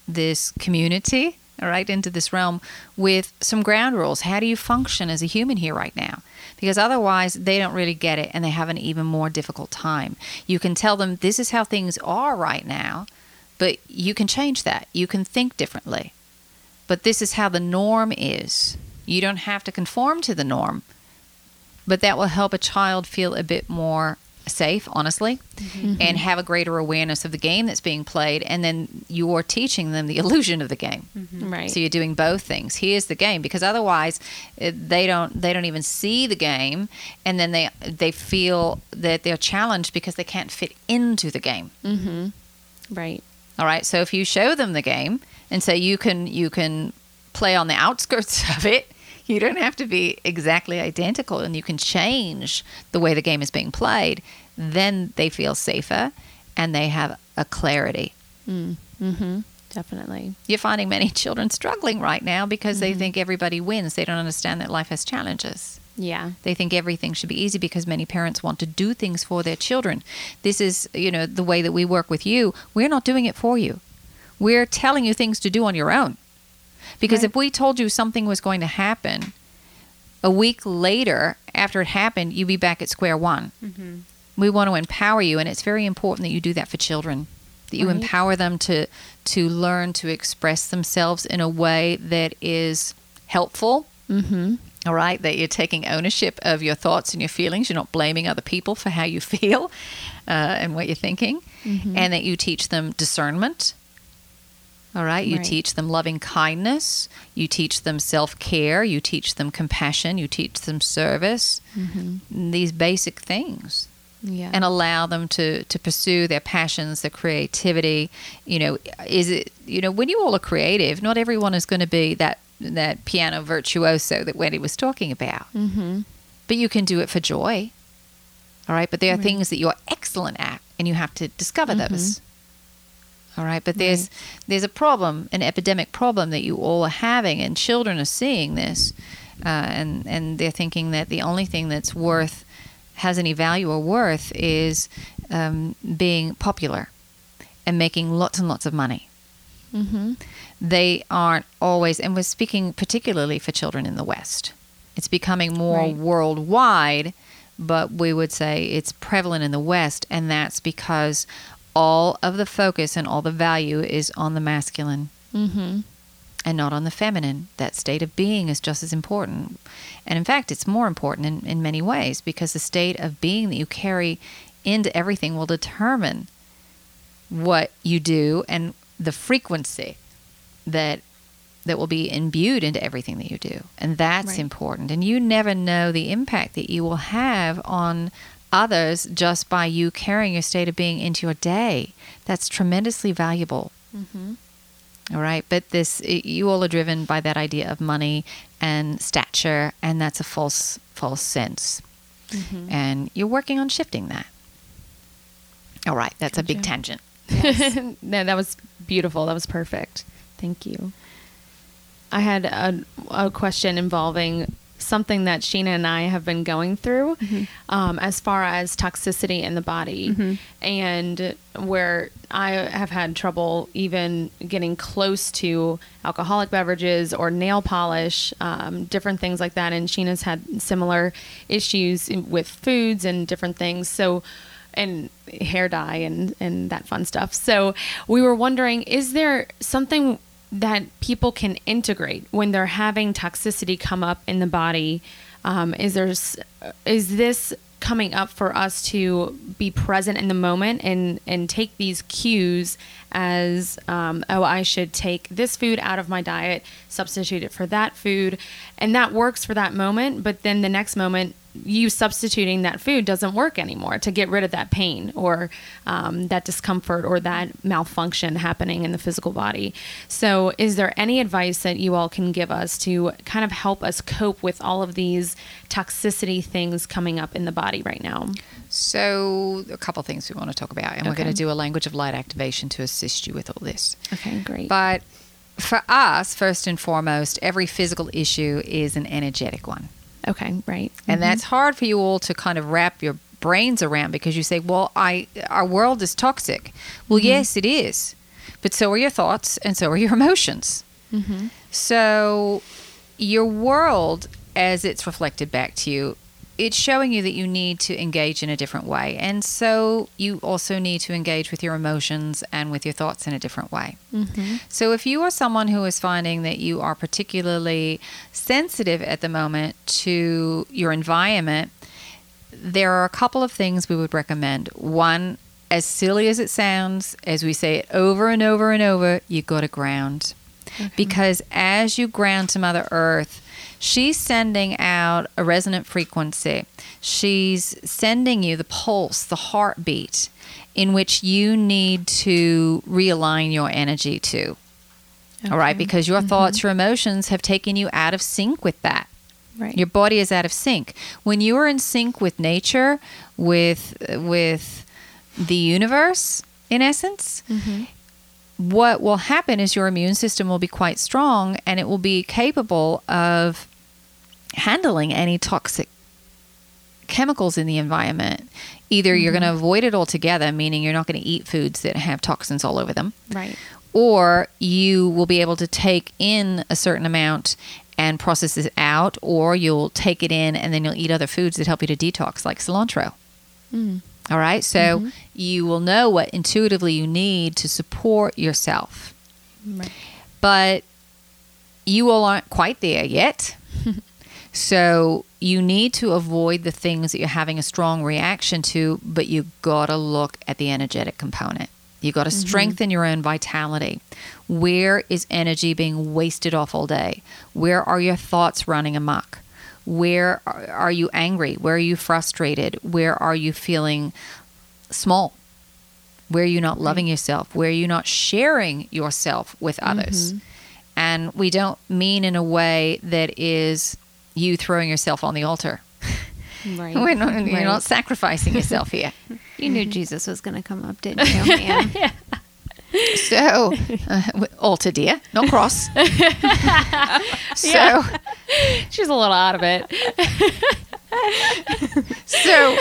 this community. All right, into this realm with some ground rules. How do you function as a human here right now? Because otherwise, they don't really get it and they have an even more difficult time. You can tell them this is how things are right now, but you can change that. You can think differently. But this is how the norm is. You don't have to conform to the norm, but that will help a child feel a bit more safe, honestly, and have a greater awareness of the game that's being played. And then you're teaching them the illusion of the game. Right. So you're doing both things. Here's the game because otherwise they don't they don't even see the game, and then they they feel that they're challenged because they can't fit into the game. mm-hmm. Right. All right. So if you show them the game and say you can you can play on the outskirts [LAUGHS] of it, you don't have to be exactly identical and you can change the way the game is being played, then they feel safer and they have a clarity. Mm-hmm. Definitely. You're finding many children struggling right now because they think everybody wins. They don't understand that life has challenges. Yeah. They think everything should be easy because many parents want to do things for their children. This is, you know, the way that we work with you. We're not doing it for you. We're telling you things to do on your own. Because Right. if we told you something was going to happen, a week later after it happened, you'd be back at square one. We want to empower you, and it's very important that you do that for children. That you Right. empower them to to learn to express themselves in a way that is helpful. Mm-hmm. All right, that you're taking ownership of your thoughts and your feelings. You're not blaming other people for how you [LAUGHS] feel uh, and what you're thinking, and that you teach them discernment. All right, you Right. teach them loving kindness. You teach them self care. You teach them compassion. You teach them service. These basic things Yeah. and allow them to to pursue their passions, their creativity. You know, is it you know when you all are creative, not everyone is going to be that that piano virtuoso that Wendy was talking about, mm-hmm. but you can do it for joy. All right, but there are Right. things that you're excellent at, and you have to discover those. All right, but there's there's a problem, an epidemic problem that you all are having, and children are seeing this, uh, and and they're thinking that the only thing that's worth has any value or worth is um, being popular and making lots and lots of money. Mm-hmm. They aren't always, and we're speaking particularly for children in the West. It's becoming more Right. worldwide, but we would say it's prevalent in the West, and that's because all of the focus and all the value is on the masculine Mm-hmm. and not on the feminine. That state of being is just as important. And in fact, it's more important in, in many ways because the state of being that you carry into everything will determine what you do and the frequency that that will be imbued into everything that you do. And that's Right. important. And you never know the impact that you will have on others just by you carrying your state of being into your day. That's tremendously valuable. Mm-hmm. All right, but this you all are driven by that idea of money and stature, and that's a false false sense. Mm-hmm. And you're working on shifting that. All right, that's a big Gotcha. tangent. [LAUGHS] no, that was beautiful. That was perfect. Thank you. I had a, a question involving something that Sheena and I have been going through um, as far as toxicity in the body and where I have had trouble even getting close to alcoholic beverages or nail polish, um, different things like that. And Sheena's had similar issues with foods and different things. So, and hair dye and and that fun stuff. So we were wondering, is there something that people can integrate when they're having toxicity come up in the body? Um, is there s- is this coming up for us to be present in the moment and and take these cues as um, oh I should take this food out of my diet, substitute it for that food, and that works for that moment. But then the next moment you substituting that food doesn't work anymore to get rid of that pain or um, that discomfort or that malfunction happening in the physical body. So, is there any advice that you all can give us to kind of help us cope with all of these toxicity things coming up in the body right now? So, a couple things we want to talk about, and we're going to do a language of light activation to assist you with all this. Okay, great. But for us, first and foremost, every physical issue is an energetic one. Okay, right. and mm-hmm. that's hard for you all to kind of wrap your brains around because you say well i our world is toxic. Well mm-hmm. yes it is. But so are your thoughts and so are your emotions. Mm-hmm. So your world as it's reflected back to you it's showing you that you need to engage in a different way and so you also need to engage with your emotions and with your thoughts in a different way mm-hmm. so if you are someone who is finding that you are particularly sensitive at the moment to your environment, there are a couple of things we would recommend. One, as silly as it sounds, as we say it over and over and over, you got to ground. Because as you ground to Mother Earth, she's sending out a resonant frequency. She's sending you the pulse, the heartbeat, in which you need to realign your energy to. All right, because your mm-hmm. thoughts, your emotions have taken you out of sync with that. Right. Your body is out of sync. When you are in sync with nature, with with the universe, in essence, mm-hmm. What will happen is your immune system will be quite strong and it will be capable of handling any toxic chemicals in the environment. Either you're going to mm-hmm. avoid it altogether, meaning you're not going to eat foods that have toxins all over them, right. or you will be able to take in a certain amount and process it out, or you'll take it in and then you'll eat other foods that help you to detox, like cilantro. Mm. All right. So mm-hmm. you will know what intuitively you need to support yourself. Right. But you all aren't quite there yet. [LAUGHS] so you need to avoid the things that you're having a strong reaction to, but you got to look at the energetic component. You got to mm-hmm. strengthen your own vitality. Where is energy being wasted off all day? Where are your thoughts running amok? Where are, you angry? Where are you frustrated? Where are you feeling small? Where are you not loving yourself? Where are you not sharing yourself with others? Mm-hmm. And we don't mean in a way that is you throwing yourself on the altar. [LAUGHS] Right. We're not, You're Right. not sacrificing yourself here. [LAUGHS] You knew [LAUGHS] Jesus was going to come up, didn't you? Man? So, uh, altar, dear, not cross. [LAUGHS] so, She's a little out of it. so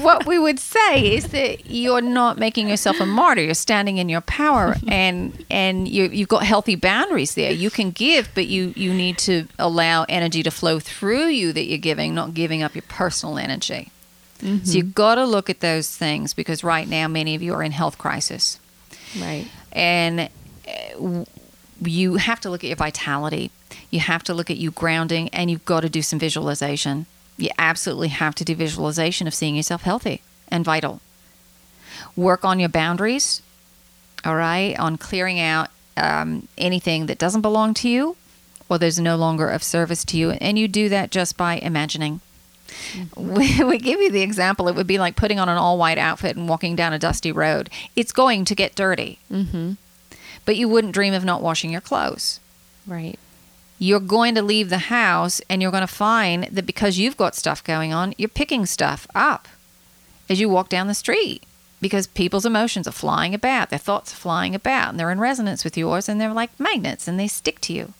what we would say is that you're not making yourself a martyr. You're standing in your power, and and you, you've got healthy boundaries there. You can give, but you you need to allow energy to flow through you that you're giving, not giving up your personal energy. So you've got to look at those things because right now many of you are in health crisis. Right. and uh, you have to look at your vitality. You have to look at you grounding, and you've got to do some visualization. You absolutely have to do visualization of seeing yourself healthy and vital. Work on your boundaries, all right, on clearing out um, anything that doesn't belong to you or there's no longer of service to you. And you do that just by imagining. [LAUGHS] We, we give you the example, it would be like putting on an all white outfit and walking down a dusty road. It's going to get dirty, Mm-hmm. but you wouldn't dream of not washing your clothes. Right. You're going to leave the house and you're going to find that because you've got stuff going on, you're picking stuff up as you walk down the street because people's emotions are flying about, their thoughts are flying about, and they're in resonance with yours and they're like magnets and they stick to you.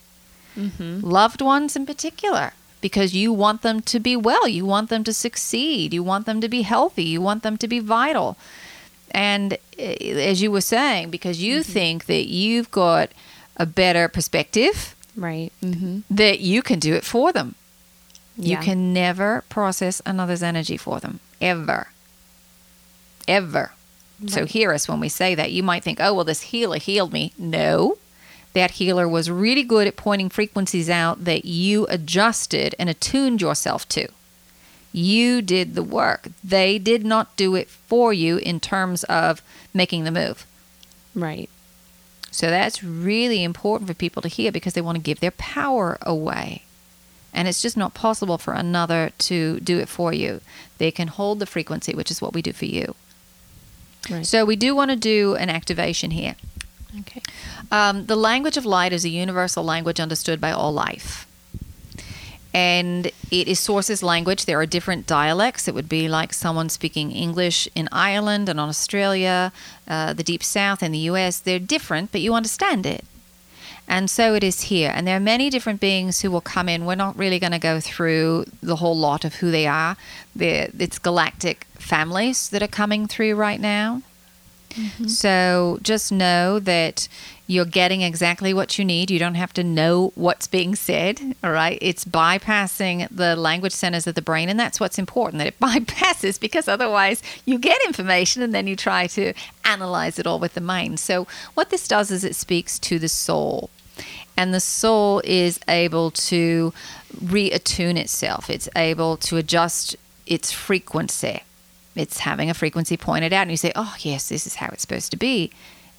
Mm-hmm. Loved ones in particular, because you want them to be well, you want them to succeed, you want them to be healthy, you want them to be vital. And eh, as you were saying, because you think that you've got a better perspective, Right. Mm-hmm. that you can do it for them. You can never process another's energy for them, ever. Ever. So hear us when we say that. You might think, oh, well, this healer healed me. No. That healer was really good at pointing frequencies out that you adjusted and attuned yourself to. You did the work. They did not do it for you in terms of making the move. Right. So that's really important for people to hear because they want to give their power away. And it's just not possible for another to do it for you. They can hold the frequency, which is what we do for you. Right. So we do want to do an activation here. Okay. Um, the language of light is a universal language understood by all life. And it is sources language. There are different dialects. It would be like someone speaking English in Ireland and on Australia, uh, the Deep South, and the US. They're different, but you understand it. And so it is here. And there are many different beings who will come in. We're not really going to go through the whole lot of who they are. They're, it's galactic families that are coming through right now. Mm-hmm. So just know that you're getting exactly what you need. You don't have to know what's being said. All right. It's bypassing the language centers of the brain. And that's what's important that it [LAUGHS] bypasses because otherwise you get information and then you try to analyze it all with the mind. So what this does is it speaks to the soul. And the soul is able to reattune itself, it's able to adjust its frequency it's having a frequency pointed out and you say oh yes this is how it's supposed to be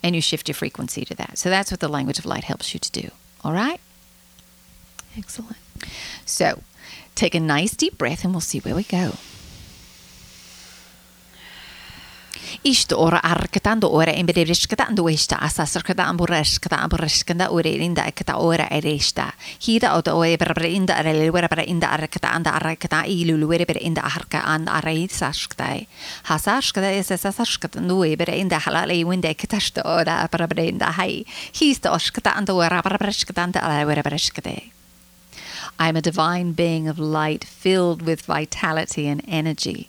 and you shift your frequency to that. So that's what the language of light helps you to do. All right? Excellent. so take a nice deep breath and we'll see where we go Ora inda hida inda arele inda anda inda no ber inda halale ora inda hai. Hista ora I am a divine being of light filled with vitality and energy.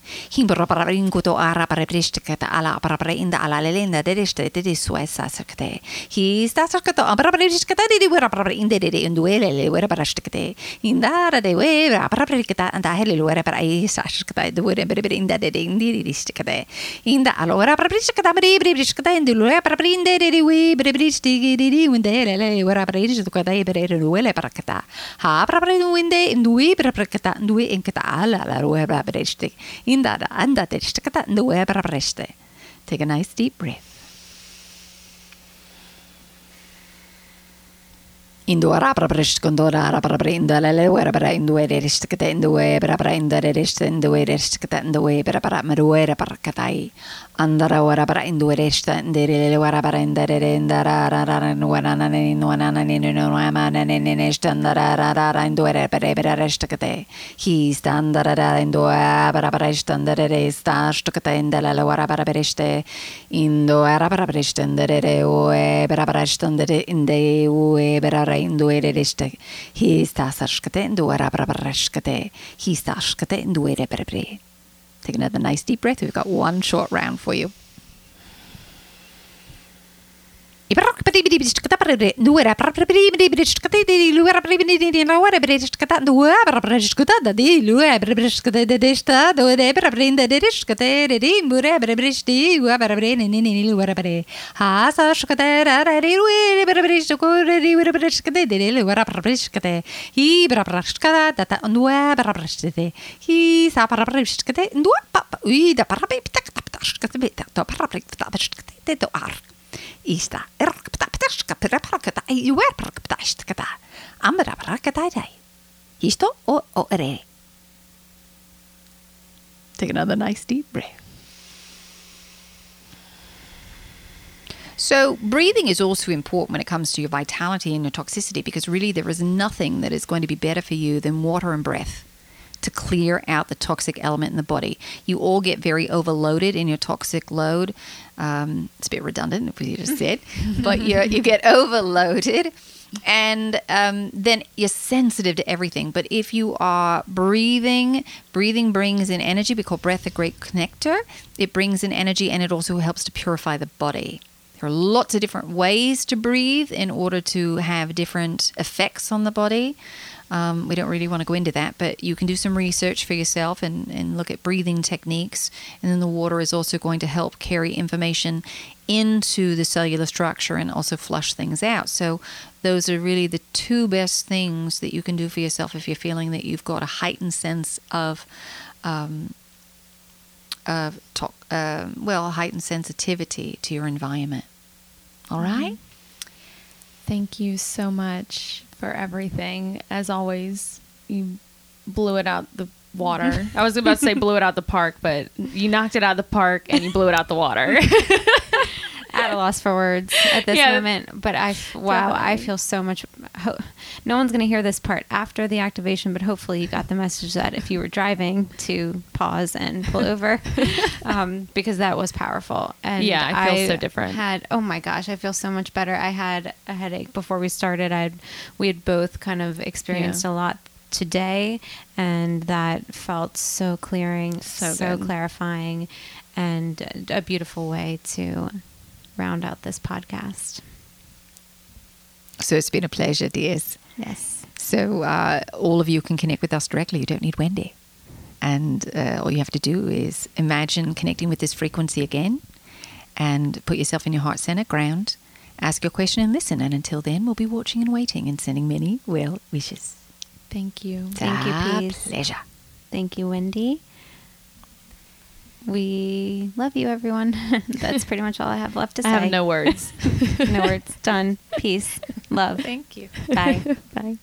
himbra para ringuto ara para bristikata ala para para inda ala lelenda dedeste dedi suessa sakte hi sta sakto para para bristikata dedi wera para para inda dedi induele le wera para stikte indara de wera para para kita anda hele e wera para i sakta de wera para para inda dedi indi distikate inda ala wera para bristikata mari bristikata indu e wera para para inda dedi we bristikata dedi indele le wera para bristikata ibere ruele para kita ha para para inde indui para para kita indui enkata ala la wera para bristik Inda da anda de stakata inda wera para prishtak. Take a nice deep breath. andara wara bara indu ere sta derele wara bara indarere indara rara nuana nana ni nuana nana ni nuana mana ni ni ni sta andara rara rara indu ere bere bere resta kate hi sta andara rara indu bara bara sta andarere sta sta kate indala wara bara bere ste indu ara bara bere sta andarere o e bara bara sta andare inde o e bara rara indu ere resta hi sta sta kate indu ara bara bara sta kate hi sta sta kate indu ere bere bere Take another nice deep breath. We've got one short round for you. Hi Ista Histo o o re. Take another nice deep breath. So, breathing is also important when it comes to your vitality and your toxicity because really there is nothing that is going to be better for you than water and breath to clear out the toxic element in the body. You all get very overloaded in your toxic load. Um, it's a bit redundant, if you just said, [LAUGHS] but you you get overloaded, and um, then you're sensitive to everything. But if you are breathing, breathing brings in energy. We call breath a great connector. It brings in energy, and it also helps to purify the body. There are lots of different ways to breathe in order to have different effects on the body. Um, we don't really want to go into that, but you can do some research for yourself and, and look at breathing techniques. And then the water is also going to help carry information into the cellular structure and also flush things out. So, those are really the two best things that you can do for yourself if you're feeling that you've got a heightened sense of. Um, of to- uh, well, heightened sensitivity to your environment. All right? Thank you so much for everything. As always, you blew it out the water. [LAUGHS] I was about to say blew it out the park, but you knocked it out of the park and you blew it out the water. [LAUGHS] at a loss for words at this Yeah. moment. But I, wow, I feel so much. Ho- no one's going to hear this part after the activation, but hopefully you got the message that if you were driving, to pause and pull over, [LAUGHS] um, because that was powerful. And Yeah, I feel so different. Had oh my gosh, I feel so much better. I had a headache before we started. I we had both kind of experienced a lot today, and that felt so clearing, So so clarifying, and a beautiful way to round out this podcast. So it's been a pleasure, dears. Yes. So uh, all of you can connect with us directly. You don't need Wendy. And uh, all you have to do is imagine connecting with this frequency again and put yourself in your heart center, ground, ask your question and listen. And until then, we'll be watching and waiting and sending many well wishes. Thank you. Thank you, Peace. Pleasure. Thank you, Wendy. We love you, everyone. [LAUGHS] That's pretty much all I have left to say. [LAUGHS] I have no words. [LAUGHS] no words. Done. Peace. Love. Thank you. Bye. Bye.